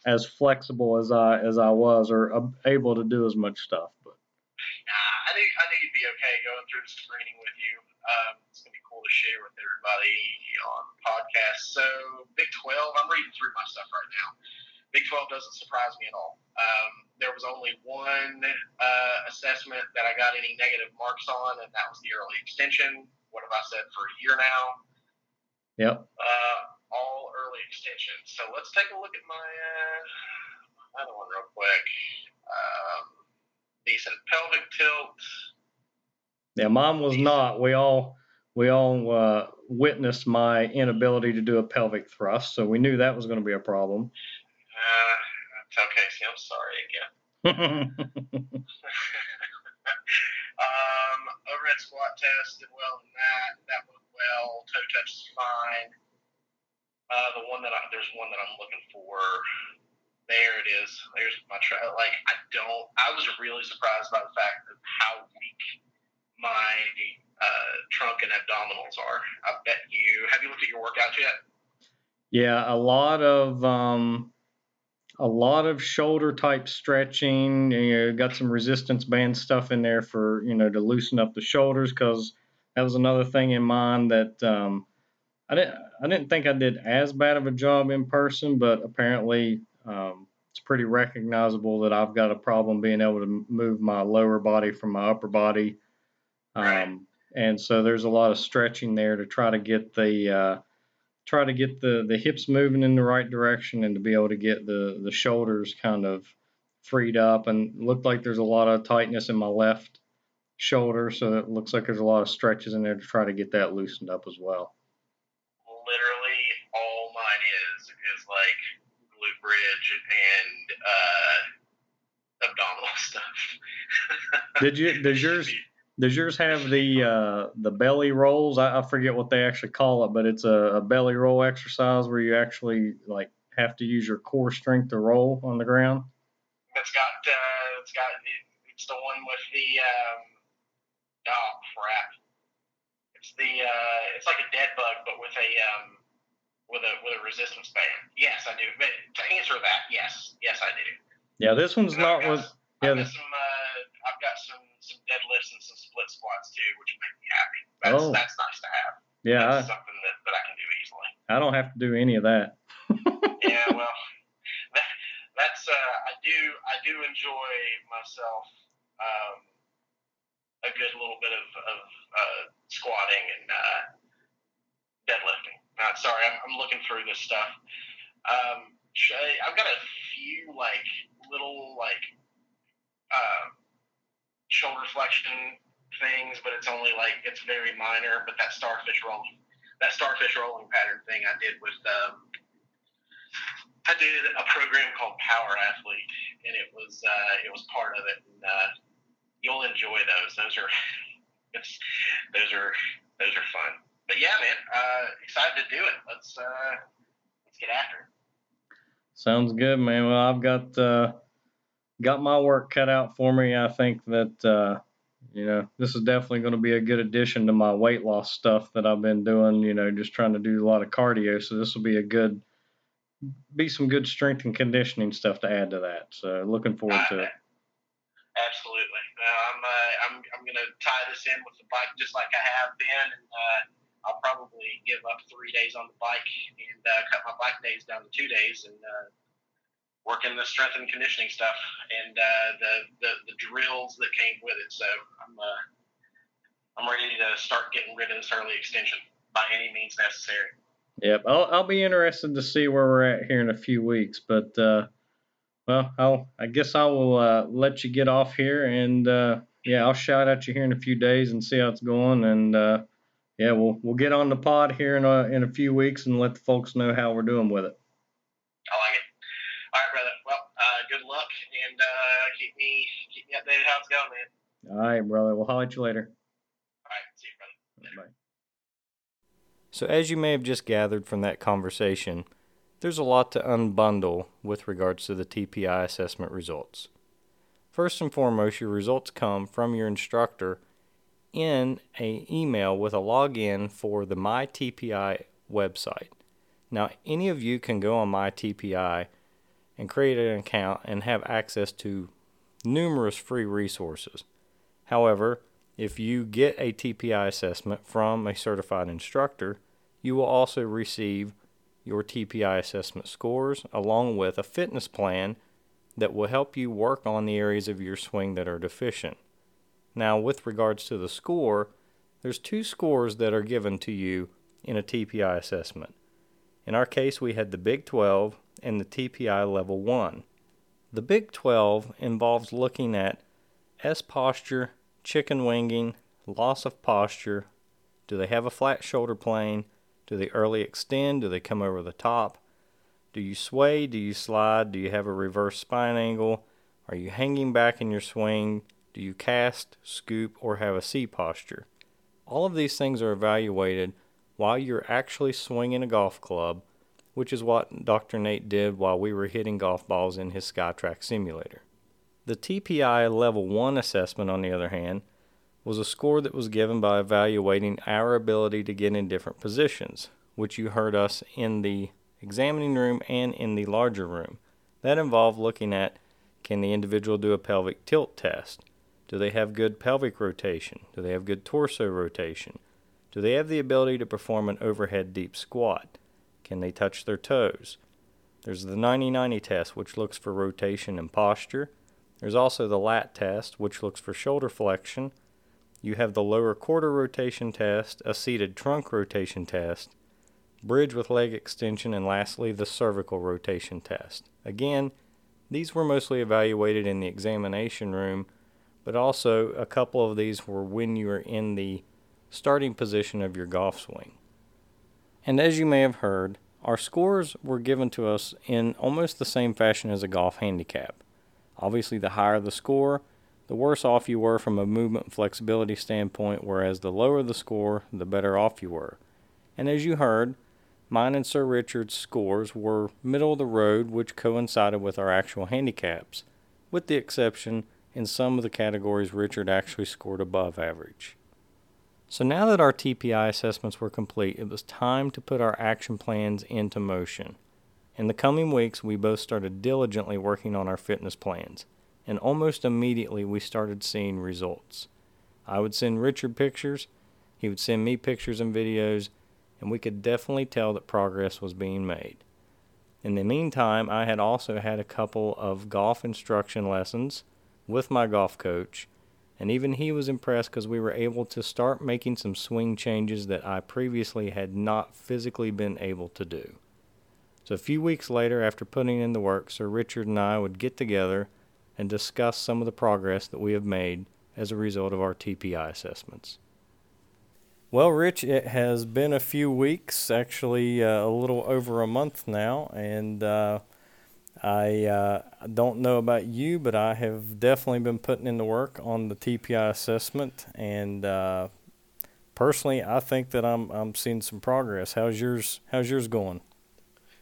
Speaker 1: as flexible as I as I was or uh, able to do as much stuff. But
Speaker 4: nah, I think I knew you'd be okay going through the screening with you. Um, it's gonna be cool to share with everybody on the podcast. So Big 12, I'm reading through my stuff right now. Big 12 doesn't surprise me at all. Um, there was only one uh, assessment that I got any negative marks on, and that was the early extension. What have I said for a year now?
Speaker 1: yep,
Speaker 4: Uh, all early extensions. So let's take a look at my uh, other one real quick. Um, decent pelvic tilt.
Speaker 1: yeah, mine was not. We all we all uh, witnessed my inability to do a pelvic thrust, so we knew that was going to be a problem.
Speaker 4: Okay. See, I'm sorry again. (laughs) um, overhead squat test did well in that. That went well. Toe touch is fine. Uh, the one that I, there's one that I'm looking for. There it is. There's my try. Like I don't. I was really surprised by the fact of how weak my uh, trunk and abdominals are. I bet you. Have you looked at your workouts yet?
Speaker 1: Yeah, a lot of um, a lot of shoulder type stretching. You know, got some resistance band stuff in there for you know to loosen up the shoulders because that was another thing in mind that um, I didn't I didn't think I did as bad of a job in person, but apparently um, it's pretty recognizable that I've got a problem being able to move my lower body from my upper body. Um, and so there's a lot of stretching there to try to get the uh, try to get the, the hips moving in the right direction and to be able to get the, the shoulders kind of freed up and looked like there's a lot of tightness in my left shoulder. So it looks like there's a lot of stretches in there to try to get that loosened up as well.
Speaker 4: Literally all mine is, is like glute bridge and, uh, abdominal (laughs) stuff.
Speaker 1: Did you, does yours, does yours have the uh, the belly rolls? I, I, forget what they actually call it, but it's a, a, belly roll exercise where you actually like have to use your core strength to roll on the ground.
Speaker 4: It's got uh, it's got it's the one with the um, oh crap. It's the uh, it's like a dead bug, but with a um, with a with a resistance band. Yes, I do. But to answer that, yes, yes, I do.
Speaker 1: Yeah, this one's not with.
Speaker 4: Yeah, some. Uh, I've got some some deadlifts and some split squats too, which make me happy. That's oh. that's nice to have.
Speaker 1: Yeah,
Speaker 4: that's I, something that, that I can do easily. (laughs)
Speaker 1: I don't have to do any of that.
Speaker 4: yeah, (laughs) well, that, that's uh, I do I do enjoy myself um, a good little bit of, of uh, squatting and uh, deadlifting. Uh, sorry, I'm, I'm looking through this stuff. Um, I've got a few like little like um, shoulder flexion things, but it's only like it's very minor. But that starfish rolling, that starfish rolling pattern thing I did with um, I did a program called Power Athlete, and it was uh, it was part of it. And uh, you'll enjoy those. Those are (laughs) it's those are those are fun. But yeah, man, uh, excited to do it. Let's uh, let's get after it.
Speaker 1: Sounds good, man. Well, I've got uh, got my work cut out for me. I think that uh, you know this is definitely going to be a good addition to my weight loss stuff that I've been doing. You know, just trying to do a lot of cardio. So this will be a good, be some good strength and conditioning stuff to add to that. So looking forward to it.
Speaker 4: Absolutely. Uh, I'm uh, I'm I'm going to tie this in with the bike just like I have been, and uh, I'll probably give up three days on the bike and uh, cut my bike days down to two days and uh, working the strength and conditioning stuff and uh, the, the, the drills that came with it. So I'm uh, I'm ready to start getting rid of this early extension by any means necessary.
Speaker 1: Yep, I'll I'll be interested to see where we're at here in a few weeks, but uh, well, I'll I guess I will uh, let you get off here and uh, yeah, I'll shout at you here in a few days and see how it's going and uh, yeah, we'll we'll get on the pod here in a in a few weeks and let the folks know how we're doing with it.
Speaker 4: good luck and uh, keep me keep me updated how it's going, man.
Speaker 1: All right, brother. We'll holler at you later.
Speaker 4: All right, see you, brother. Bye.
Speaker 1: So, as you may have just gathered from that conversation, there's a lot to unbundle with regards to the TPI assessment results. First and foremost, your results come from your instructor in an email with a login for the MyTPI website. Now, any of you can go on MyTPI and create an account and have access to numerous free resources. However, if you get a TPI assessment from a certified instructor, you will also receive your TPI assessment scores along with a fitness plan that will help you work on the areas of your swing that are deficient. Now, with regards to the score, there's two scores that are given to you in a TPI assessment. In our case, we had the Big 12 and the TPI Level 1. The Big 12 involves looking at S posture, chicken winging, loss of posture. Do they have a flat shoulder plane? Do they early extend? Do they come over the top? Do you sway? Do you slide? Do you have a reverse spine angle? Are you hanging back in your swing? Do you cast, scoop, or have a C posture? All of these things are evaluated while you're actually swinging a golf club which is what Dr. Nate did while we were hitting golf balls in his SkyTrak simulator. The TPI Level 1 assessment, on the other hand, was a score that was given by evaluating our ability to get in different positions, which you heard us in the examining room and in the larger room. That involved looking at can the individual do a pelvic tilt test? Do they have good pelvic rotation? Do they have good torso rotation? Do they have the ability to perform an overhead deep squat? Can they touch their toes? There's the 90-90 test, which looks for rotation and posture. There's also the lat test, which looks for shoulder flexion. You have the lower quarter rotation test, a seated trunk rotation test. bridge with leg extension, and lastly, the cervical rotation test. Again, these were mostly evaluated in the examination room, but also a couple of these were when you were in the starting position of your golf swing. And as you may have heard, our scores were given to us in almost the same fashion as a golf handicap. Obviously, the higher the score, the worse off you were from a movement flexibility standpoint, whereas the lower the score, the better off you were. And as you heard, mine and Sir Richard's scores were middle of the road, which coincided with our actual handicaps, with the exception in some of the categories Richard actually scored above average. So now that our TPI assessments were complete, it was time to put our action plans into motion. In the coming weeks, we both started diligently working on our fitness plans, and almost immediately we started seeing results. I would send Richard pictures, he would send me pictures and videos, and we could definitely tell that progress was being made. In the meantime, I had also had a couple of golf instruction lessons with my golf coach and even he was impressed because we were able to start making some swing changes that I previously had not physically been able to do. So a few weeks later, after putting in the work, Sir Richard and I would get together and discuss some of the progress that we have made as a result of our TPI assessments. Well, Rich, it has been a few weeks, actually uh, a little over a month now, and uh, I uh, don't know about you, but I have definitely been putting in the work on the TPI assessment, and uh, personally, I think that I'm I'm seeing some progress. How's yours? How's yours going?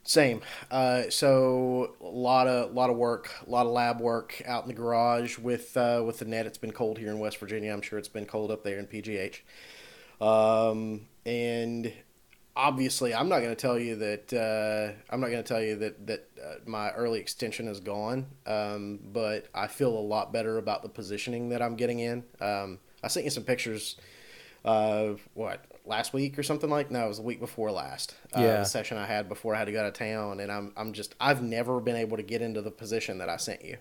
Speaker 2: Same. Uh, so a lot of lot of work, a lot of lab work out in the garage with uh, with the net. It's been cold here in West Virginia. I'm sure it's been cold up there in PGH. Um, and obviously, I'm not going to tell you that uh, I'm not going to tell you that that uh, my early extension is gone. Um, but I feel a lot better about the positioning that I'm getting in. Um, I sent you some pictures. Uh, what last week or something like? No, it was the week before last. Uh,
Speaker 1: Yeah.
Speaker 2: the session I had before I had to go out of town, and I'm I'm just I've never been able to get into the position that I sent you.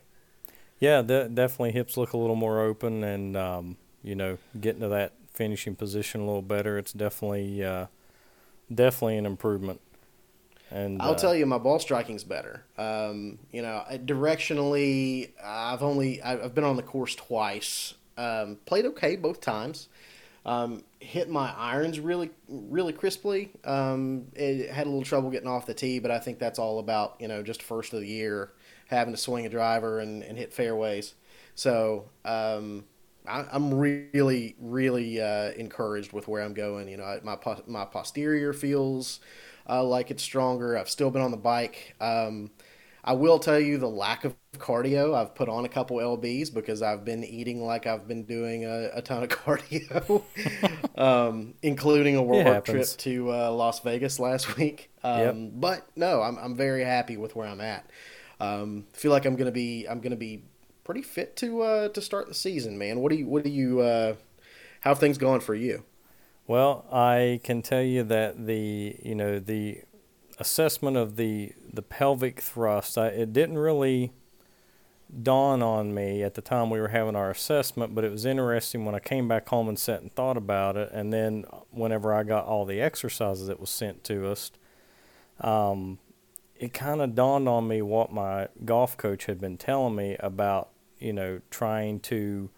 Speaker 1: Yeah, de- definitely hips look a little more open, and um, you know, getting to that finishing position a little better. It's definitely uh, definitely an improvement. And
Speaker 2: I'll
Speaker 1: uh,
Speaker 2: tell you, my ball striking's better. Um, you know, directionally, I've only I've been on the course twice. Um, played okay both times. Um, hit my irons really really crisply. Um, it had a little trouble getting off the tee, but I think that's all about you know just first of the year having to swing a driver and, and hit fairways. So um, I, I'm really really uh, encouraged with where I'm going. You know, my my posterior feels uh, like it's stronger. I've still been on the bike. Um, I will tell you the lack of cardio. I've put on a couple lbs because I've been eating like I've been doing a, a ton of (laughs) cardio, um, including a work trip to uh, Las Vegas last week. Um,
Speaker 1: Yep.
Speaker 2: But no, I'm I'm very happy with where I'm at. Um, feel like I'm gonna be I'm gonna be pretty fit to uh, to start the season, man. What do you what do you uh, how have things gone for you?
Speaker 1: Well, I can tell you that the you know the assessment of the the pelvic thrust, I, it didn't really dawn on me at the time we were having our assessment, but it was interesting when I came back home and sat and thought about it, and then whenever I got all the exercises that was sent to us, um, it kind of dawned on me what my golf coach had been telling me about you know trying to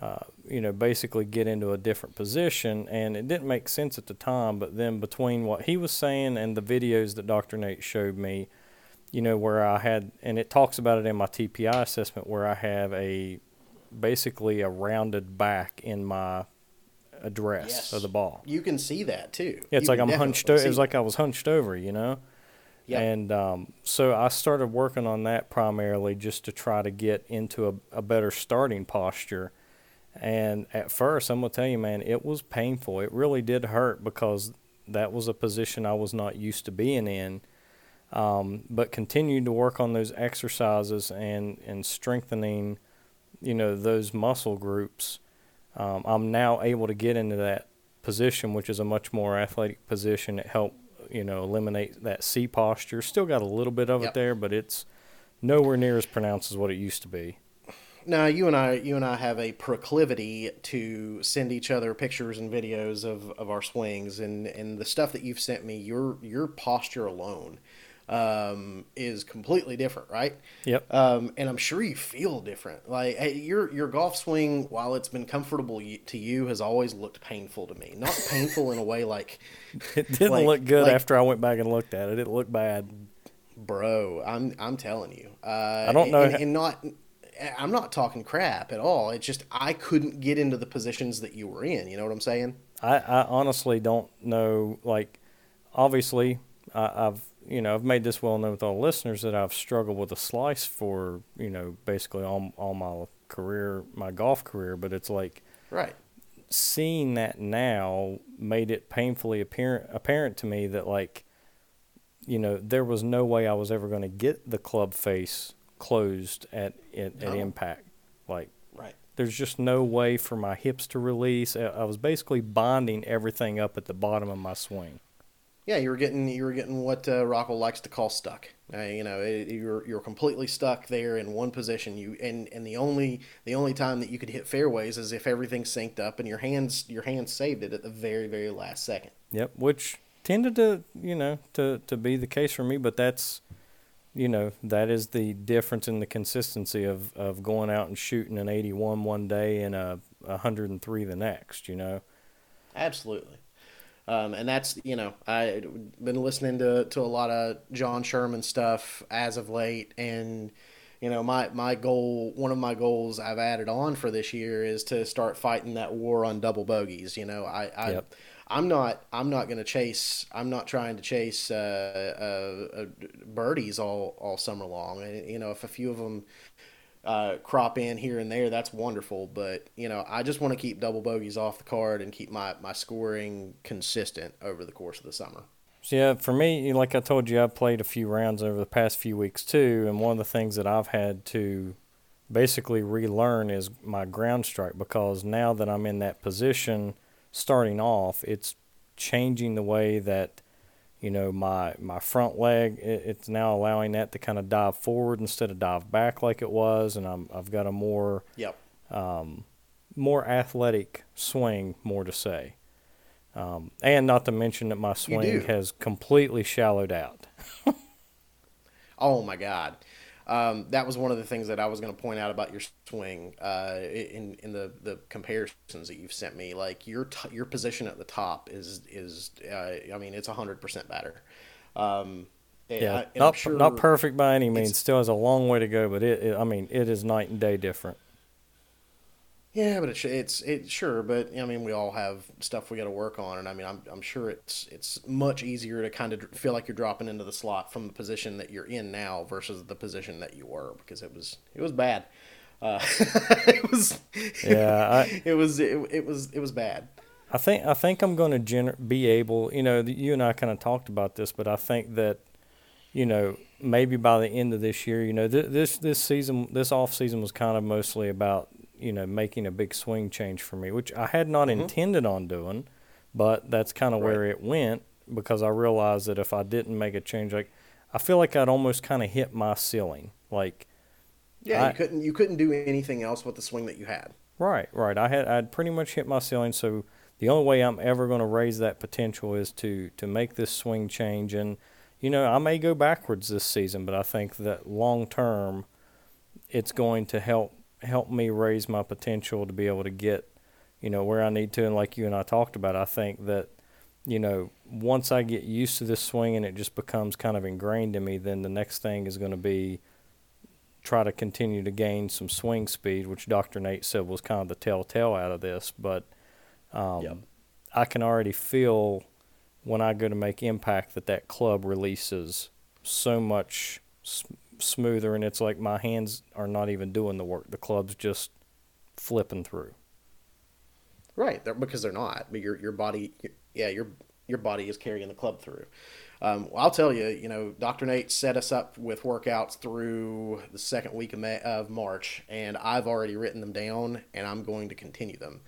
Speaker 1: uh, you know, basically get into a different position. And it didn't make sense at the time, but then between what he was saying and the videos that Dr. Nate showed me, you know, where I had, and it talks about it in my TPI assessment, where I have a basically a rounded back in my address
Speaker 2: Yes.
Speaker 1: of the ball.
Speaker 2: You can see that too.
Speaker 1: Yeah, it's
Speaker 2: You
Speaker 1: like I'm hunched.
Speaker 2: definitely
Speaker 1: O- it was like I was hunched over, you know.
Speaker 2: Yep.
Speaker 1: And um, so I started working on that primarily just to try to get into a, a better starting posture. And at first, I'm gonna tell you, man, it was painful. It really did hurt because that was a position I was not used to being in. Um, but continued to work on those exercises and and strengthening, you know, those muscle groups. Um, I'm now able to get into that position, which is a much more athletic position. It helped, you know, eliminate that C posture. Still got a little bit of
Speaker 2: Yep.
Speaker 1: it there, but it's nowhere near as pronounced as what it used to be.
Speaker 2: No, you and I, you and I have a proclivity to send each other pictures and videos of, of our swings, and, and the stuff that you've sent me, your your posture alone, um, is completely different, right?
Speaker 1: Yep.
Speaker 2: Um, and I'm sure you feel different. Like hey, your your golf swing, while it's been comfortable to you, has always looked painful to me. Not painful in a way like (laughs)
Speaker 1: It didn't
Speaker 2: Like-
Speaker 1: look good
Speaker 2: like-
Speaker 1: after I went back and looked at it. It looked bad.
Speaker 2: bro i'm i'm telling you uh
Speaker 1: I don't know
Speaker 2: and, and not i'm not talking crap at all it's just i couldn't get into the positions that you were in you know what i'm saying
Speaker 1: I, I honestly don't know. Like, obviously, I, I've you know I've made this well known with all listeners that I've struggled with a slice for you know basically all all my career, my golf career. But it's like
Speaker 2: right
Speaker 1: seeing that now made it painfully apparent apparent to me that like you know there was no way I was ever going to get the club face closed at at, at
Speaker 2: No.
Speaker 1: impact. Like
Speaker 2: right
Speaker 1: there's just no way for my hips to release. I was basically bonding everything up at the bottom of my swing.
Speaker 2: yeah you were getting you were getting what uh, Rockwell likes to call stuck uh, you know it, you're you're completely stuck there in one position you and and the only the only time that you could hit fairways is if everything synced up and your hands your hands saved it at the very very last second
Speaker 1: Yep, which tended to you know to to be the case for me, but that's you know that is the difference in the consistency of of going out and shooting an 81 one day and a 103 the next. You know.
Speaker 2: Absolutely. Um, and that's you know I've been listening to, to a lot of John Sherman stuff as of late, and you know my my goal one of my goals I've added on for this year is to start fighting that war on double bogeys. You know I, I
Speaker 1: Yep.
Speaker 2: I'm not I'm not going to chase I'm not trying to chase uh, uh, uh, birdies all all summer long. And, you know if a few of them uh, crop in here and there, that's wonderful. But you know, I just want to keep double bogeys off the card and keep my, my scoring consistent over the course of the summer.
Speaker 1: So yeah, for me, like I told you, I've played a few rounds over the past few weeks too, and one of the things that I've had to basically relearn is my ground strike because now that I'm in that position, starting off, it's changing the way that you know my my front leg. It, it's now allowing that to kind of dive forward instead of dive back like it was, and I'm I've got a more
Speaker 2: Yep.
Speaker 1: um, more athletic swing, more to say. Um, and not to mention that my swing has completely shallowed out. (laughs)
Speaker 2: Oh my God. Um, that was one of the things that I was going to point out about your swing uh, in in the, the comparisons that you've sent me. Like your t- your position at the top is is uh, I mean it's hundred percent better. Um,
Speaker 1: Yeah,
Speaker 2: I-
Speaker 1: not
Speaker 2: sure-
Speaker 1: not perfect by any means. Still has a long way to go, but it, it I mean it is night and day different.
Speaker 2: Yeah, but it's it's it sure, but I mean we all have stuff we got to work on, and I mean I'm I'm sure it's it's much easier to kind of feel like you're dropping into the slot from the position that you're in now versus the position that you were because it was it was bad. Uh, (laughs) it was
Speaker 1: Yeah, (laughs) I-
Speaker 2: it was it, it was it was bad.
Speaker 1: I think I think I'm going to gener- be able. You know, you and I kind of talked about this, but I think that you know maybe by the end of this year, you know, th- this this season, this off season was kind of mostly about you know making a big swing change for me, which I had not mm-hmm. intended on doing, but that's kind of where
Speaker 2: Right.
Speaker 1: it went because I realized that if I didn't make a change, like I feel like I'd almost kind of hit my ceiling, like.
Speaker 2: Yeah,
Speaker 1: I-
Speaker 2: you couldn't you couldn't do anything else with the swing that you had.
Speaker 1: Right, right. I had I'd pretty much hit my ceiling, so the only way I'm ever going to raise that potential is to to make this swing change and you know, I may go backwards this season, but I think that long term it's going to help help me raise my potential to be able to get, you know, where I need to and like you and I talked about, I think that you know, once I get used to this swing and it just becomes kind of ingrained in me, then the next thing is going to be try to continue to gain some swing speed, which Dr. Nate said was kind of the telltale out of this. But um,
Speaker 2: Yep.
Speaker 1: I can already feel when I go to make impact that that club releases so much smoother, and it's like my hands are not even doing the work. The club's just flipping through.
Speaker 2: Right, they're, because they're not. But your your body, yeah, your your body is carrying the club through. Um, well, I'll tell you, you know, Dr. Nate set us up with workouts through the second week of, May, of March, and I've already written them down, and I'm going to continue them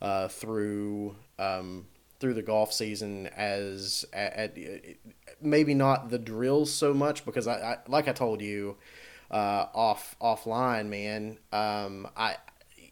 Speaker 2: uh, through um, through the golf season. As at, at maybe not the drills so much because I, I like I told you. uh, off offline, man. Um, I,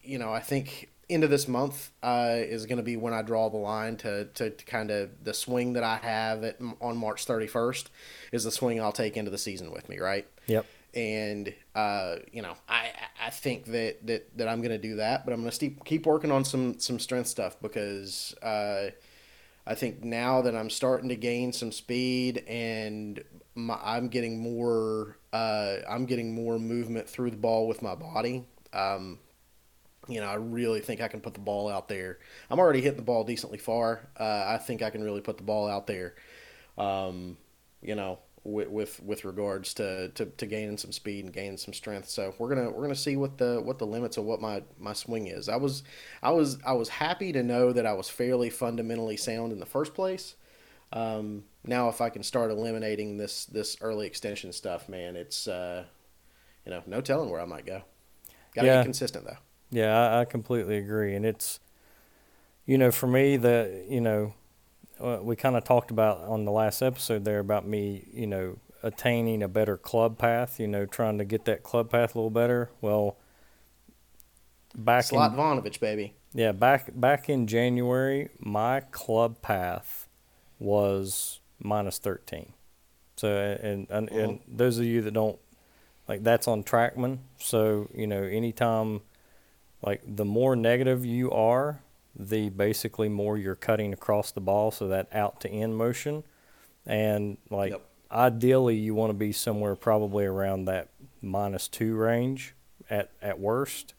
Speaker 2: you know, I think end of this month uh, is going to be when I draw the line to, to, to kind of the swing that I have at, on March 31st is the swing I'll take into the season with me, right?
Speaker 1: Yep.
Speaker 2: And uh, you know, I I think that that, that I'm going to do that, but I'm going to keep keep working on some some strength stuff because uh, I think now that I'm starting to gain some speed and my, I'm getting more uh, I'm getting more movement through the ball with my body. Um, you know, I really think I can put the ball out there. I'm already hitting the ball decently far. Uh, I think I can really put the ball out there. Um, you know, with, with with regards to, to, to gaining some speed and gaining some strength. So we're gonna we're gonna see what the what the limits of what my, my swing is. I was I was I was happy to know that I was fairly fundamentally sound in the first place. Um, now if I can start eliminating this this early extension stuff, man, it's uh, you know no telling where I might go. Got to
Speaker 1: Yeah.
Speaker 2: get consistent though.
Speaker 1: Yeah, I, I completely agree, and it's, you know, for me the you know, uh, we kind of talked about on the last episode there about me, you know, attaining a better club path. You know, trying to get that club path a little better. Well, back
Speaker 2: Slot
Speaker 1: in
Speaker 2: Vonovich, baby.
Speaker 1: yeah back back in January, my club path was minus thirteen. So and and, and those of you that don't like that's on TrackMan. So you know, anytime like the more negative you are, the basically more you're cutting across the ball. So that out to in motion, and like
Speaker 2: Yep.
Speaker 1: ideally you want to be somewhere probably around that minus two range at at worst.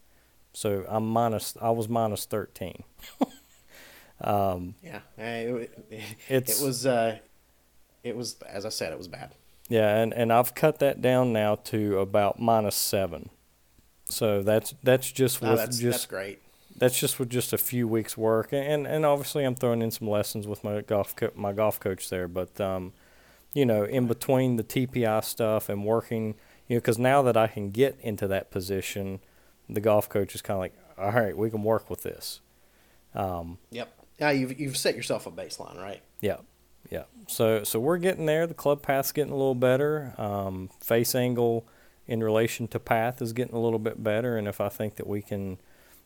Speaker 1: So I'm minus. I was minus thirteen. (laughs) um,
Speaker 2: Yeah, eh, it, it,
Speaker 1: It's-
Speaker 2: it was uh, it was as I said, it was bad.
Speaker 1: Yeah, and, and I've cut that down now to about minus seven. So that's that's just
Speaker 2: No,
Speaker 1: with
Speaker 2: that's
Speaker 1: just
Speaker 2: that's great.
Speaker 1: That's just with just a few weeks work, and and obviously I'm throwing in some lessons with my golf co- my golf coach there, but um, you know, in between the TPI stuff and working, you know, because now that I can get into that position, the golf coach is kind of like, all right, we can work with this. Um,
Speaker 2: Yep. Yeah, you've you've set yourself a baseline, right?
Speaker 1: Yeah, yeah. So so we're getting there. The club path's getting a little better. Um, face angle in relation to path is getting a little bit better. And if I think that we can,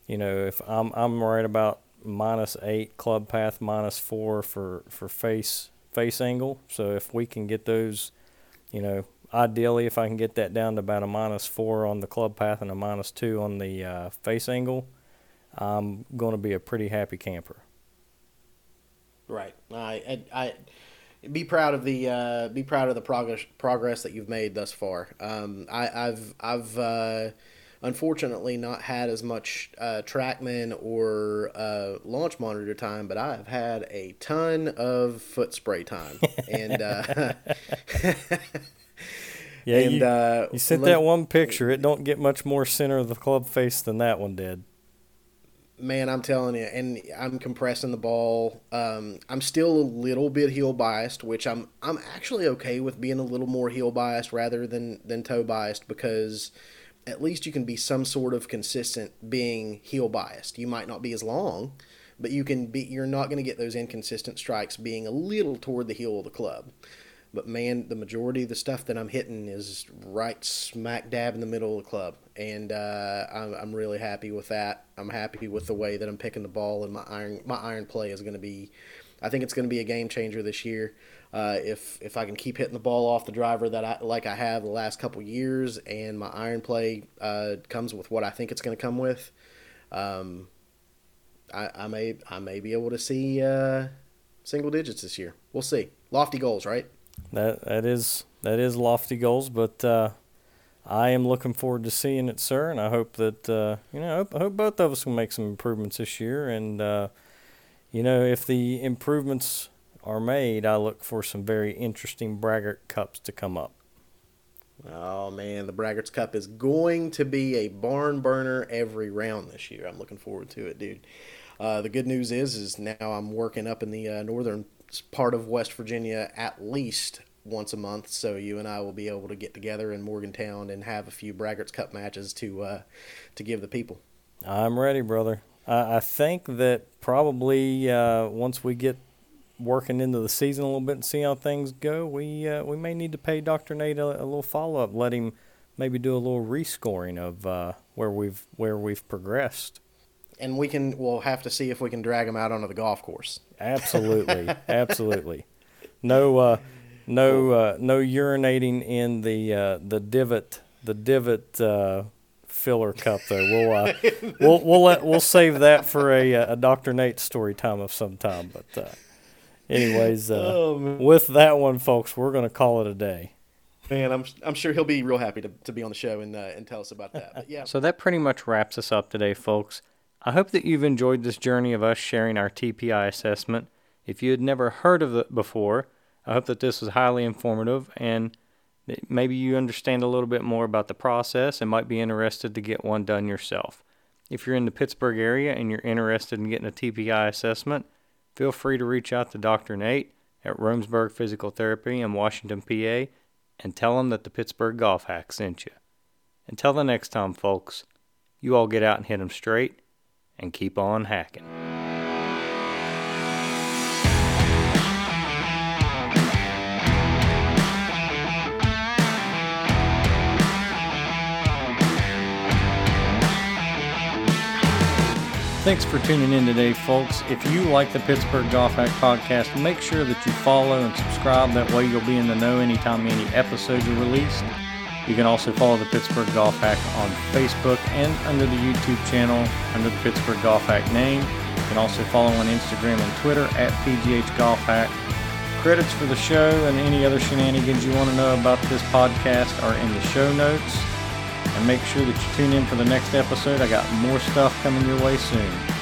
Speaker 1: you know, if I'm I'm right about minus eight club path, minus four for for face face angle. So if we can get those, you know, ideally if I can get that down to about a minus four on the club path and a minus two on the uh, face angle, I'm going to be a pretty happy camper.
Speaker 2: Right. I I, I be proud of the uh, be proud of the progress progress that you've made thus far. Um, I, I've I've uh, unfortunately not had as much uh, TrackMan or uh, launch monitor time, but I've had a ton of foot spray time. (laughs) and uh, (laughs)
Speaker 1: Yeah,
Speaker 2: and
Speaker 1: you,
Speaker 2: uh,
Speaker 1: You sent that one picture. It don't get much more center of the club face than that one did.
Speaker 2: Man, I'm telling you, and I'm compressing the ball. Um, I'm still a little bit heel biased, which I'm I'm actually okay with being a little more heel biased rather than than toe biased because at least you can be some sort of consistent being heel biased. You might not be as long, but you can be. You're not going to get those inconsistent strikes being a little toward the heel of the club. But man, the majority of the stuff that I'm hitting is right smack dab in the middle of the club, and uh, I'm, I'm really happy with that. I'm happy with the way that I'm picking the ball, and my iron my iron play is going to be. I think it's going to be a game changer this year. Uh, if if I can keep hitting the ball off the driver that I like I have the last couple years, and my iron play uh, comes with what I think it's going to come with, um, I, I may I may be able to see uh, single digits this year. We'll see. Lofty goals, right?
Speaker 1: That that is that is lofty goals, but uh, I am looking forward to seeing it, sir. And I hope that uh, you know I hope, I hope both of us can make some improvements this year. And you know if the improvements are made, I look for some very interesting braggart cups to come up.
Speaker 2: Oh man, the Braggarts Cup is going to be a barn burner every round this year. I'm looking forward to it, dude. Uh, the good news is, is now I'm working up in the uh, northern part of West Virginia at least once a month. So you and I will be able to get together in Morgantown and have a few Braggarts Cup matches to uh, to give the people.
Speaker 1: I'm ready, brother. I, I think that probably uh, once we get working into the season a little bit and see how things go, we uh, we may need to pay Dr. Nate a, a little follow up. Let him maybe do a little rescoring of uh, where we've where we've progressed.
Speaker 2: And we can we'll have to see if we can drag him out onto the golf course.
Speaker 1: Absolutely, (laughs) absolutely. No, uh, no, uh, no urinating in the uh, the divot the divot uh, filler cup though. We'll uh, (laughs) we'll we'll let we'll save that for a a Dr. Nate story time of some time. But uh, anyways, uh, (laughs)
Speaker 2: Oh,
Speaker 1: with that one, folks, we're gonna call it a day.
Speaker 2: Man, I'm I'm sure he'll be real happy to, to be on the show and uh, and tell us about that. But yeah,
Speaker 1: So that pretty much wraps us up today, folks. I hope that you've enjoyed this journey of us sharing our TPI assessment. If you had never heard of it before, I hope that this was highly informative and that maybe you understand a little bit more about the process and might be interested to get one done yourself. If you're in the Pittsburgh area and you're interested in getting a TPI assessment, feel free to reach out to Dr. Nate at Romesburg Physical Therapy in Washington, PA, and tell him that the Pittsburgh Golf Hack sent you. Until the next time, folks, you all get out and hit 'em straight and keep on hacking. Thanks for tuning in today, folks. If you like the Pittsburgh Golf Hack podcast, make sure that you follow and subscribe. That way, you'll be in the know anytime any episodes are released. You can also follow the Pittsburgh Golf Hack on Facebook and under the YouTube channel under the Pittsburgh Golf Hack name. You can also follow on Instagram and Twitter at PGH Golf Hack. Credits for the show and any other shenanigans you want to know about this podcast are in the show notes. And make sure that you tune in for the next episode. I got more stuff coming your way soon.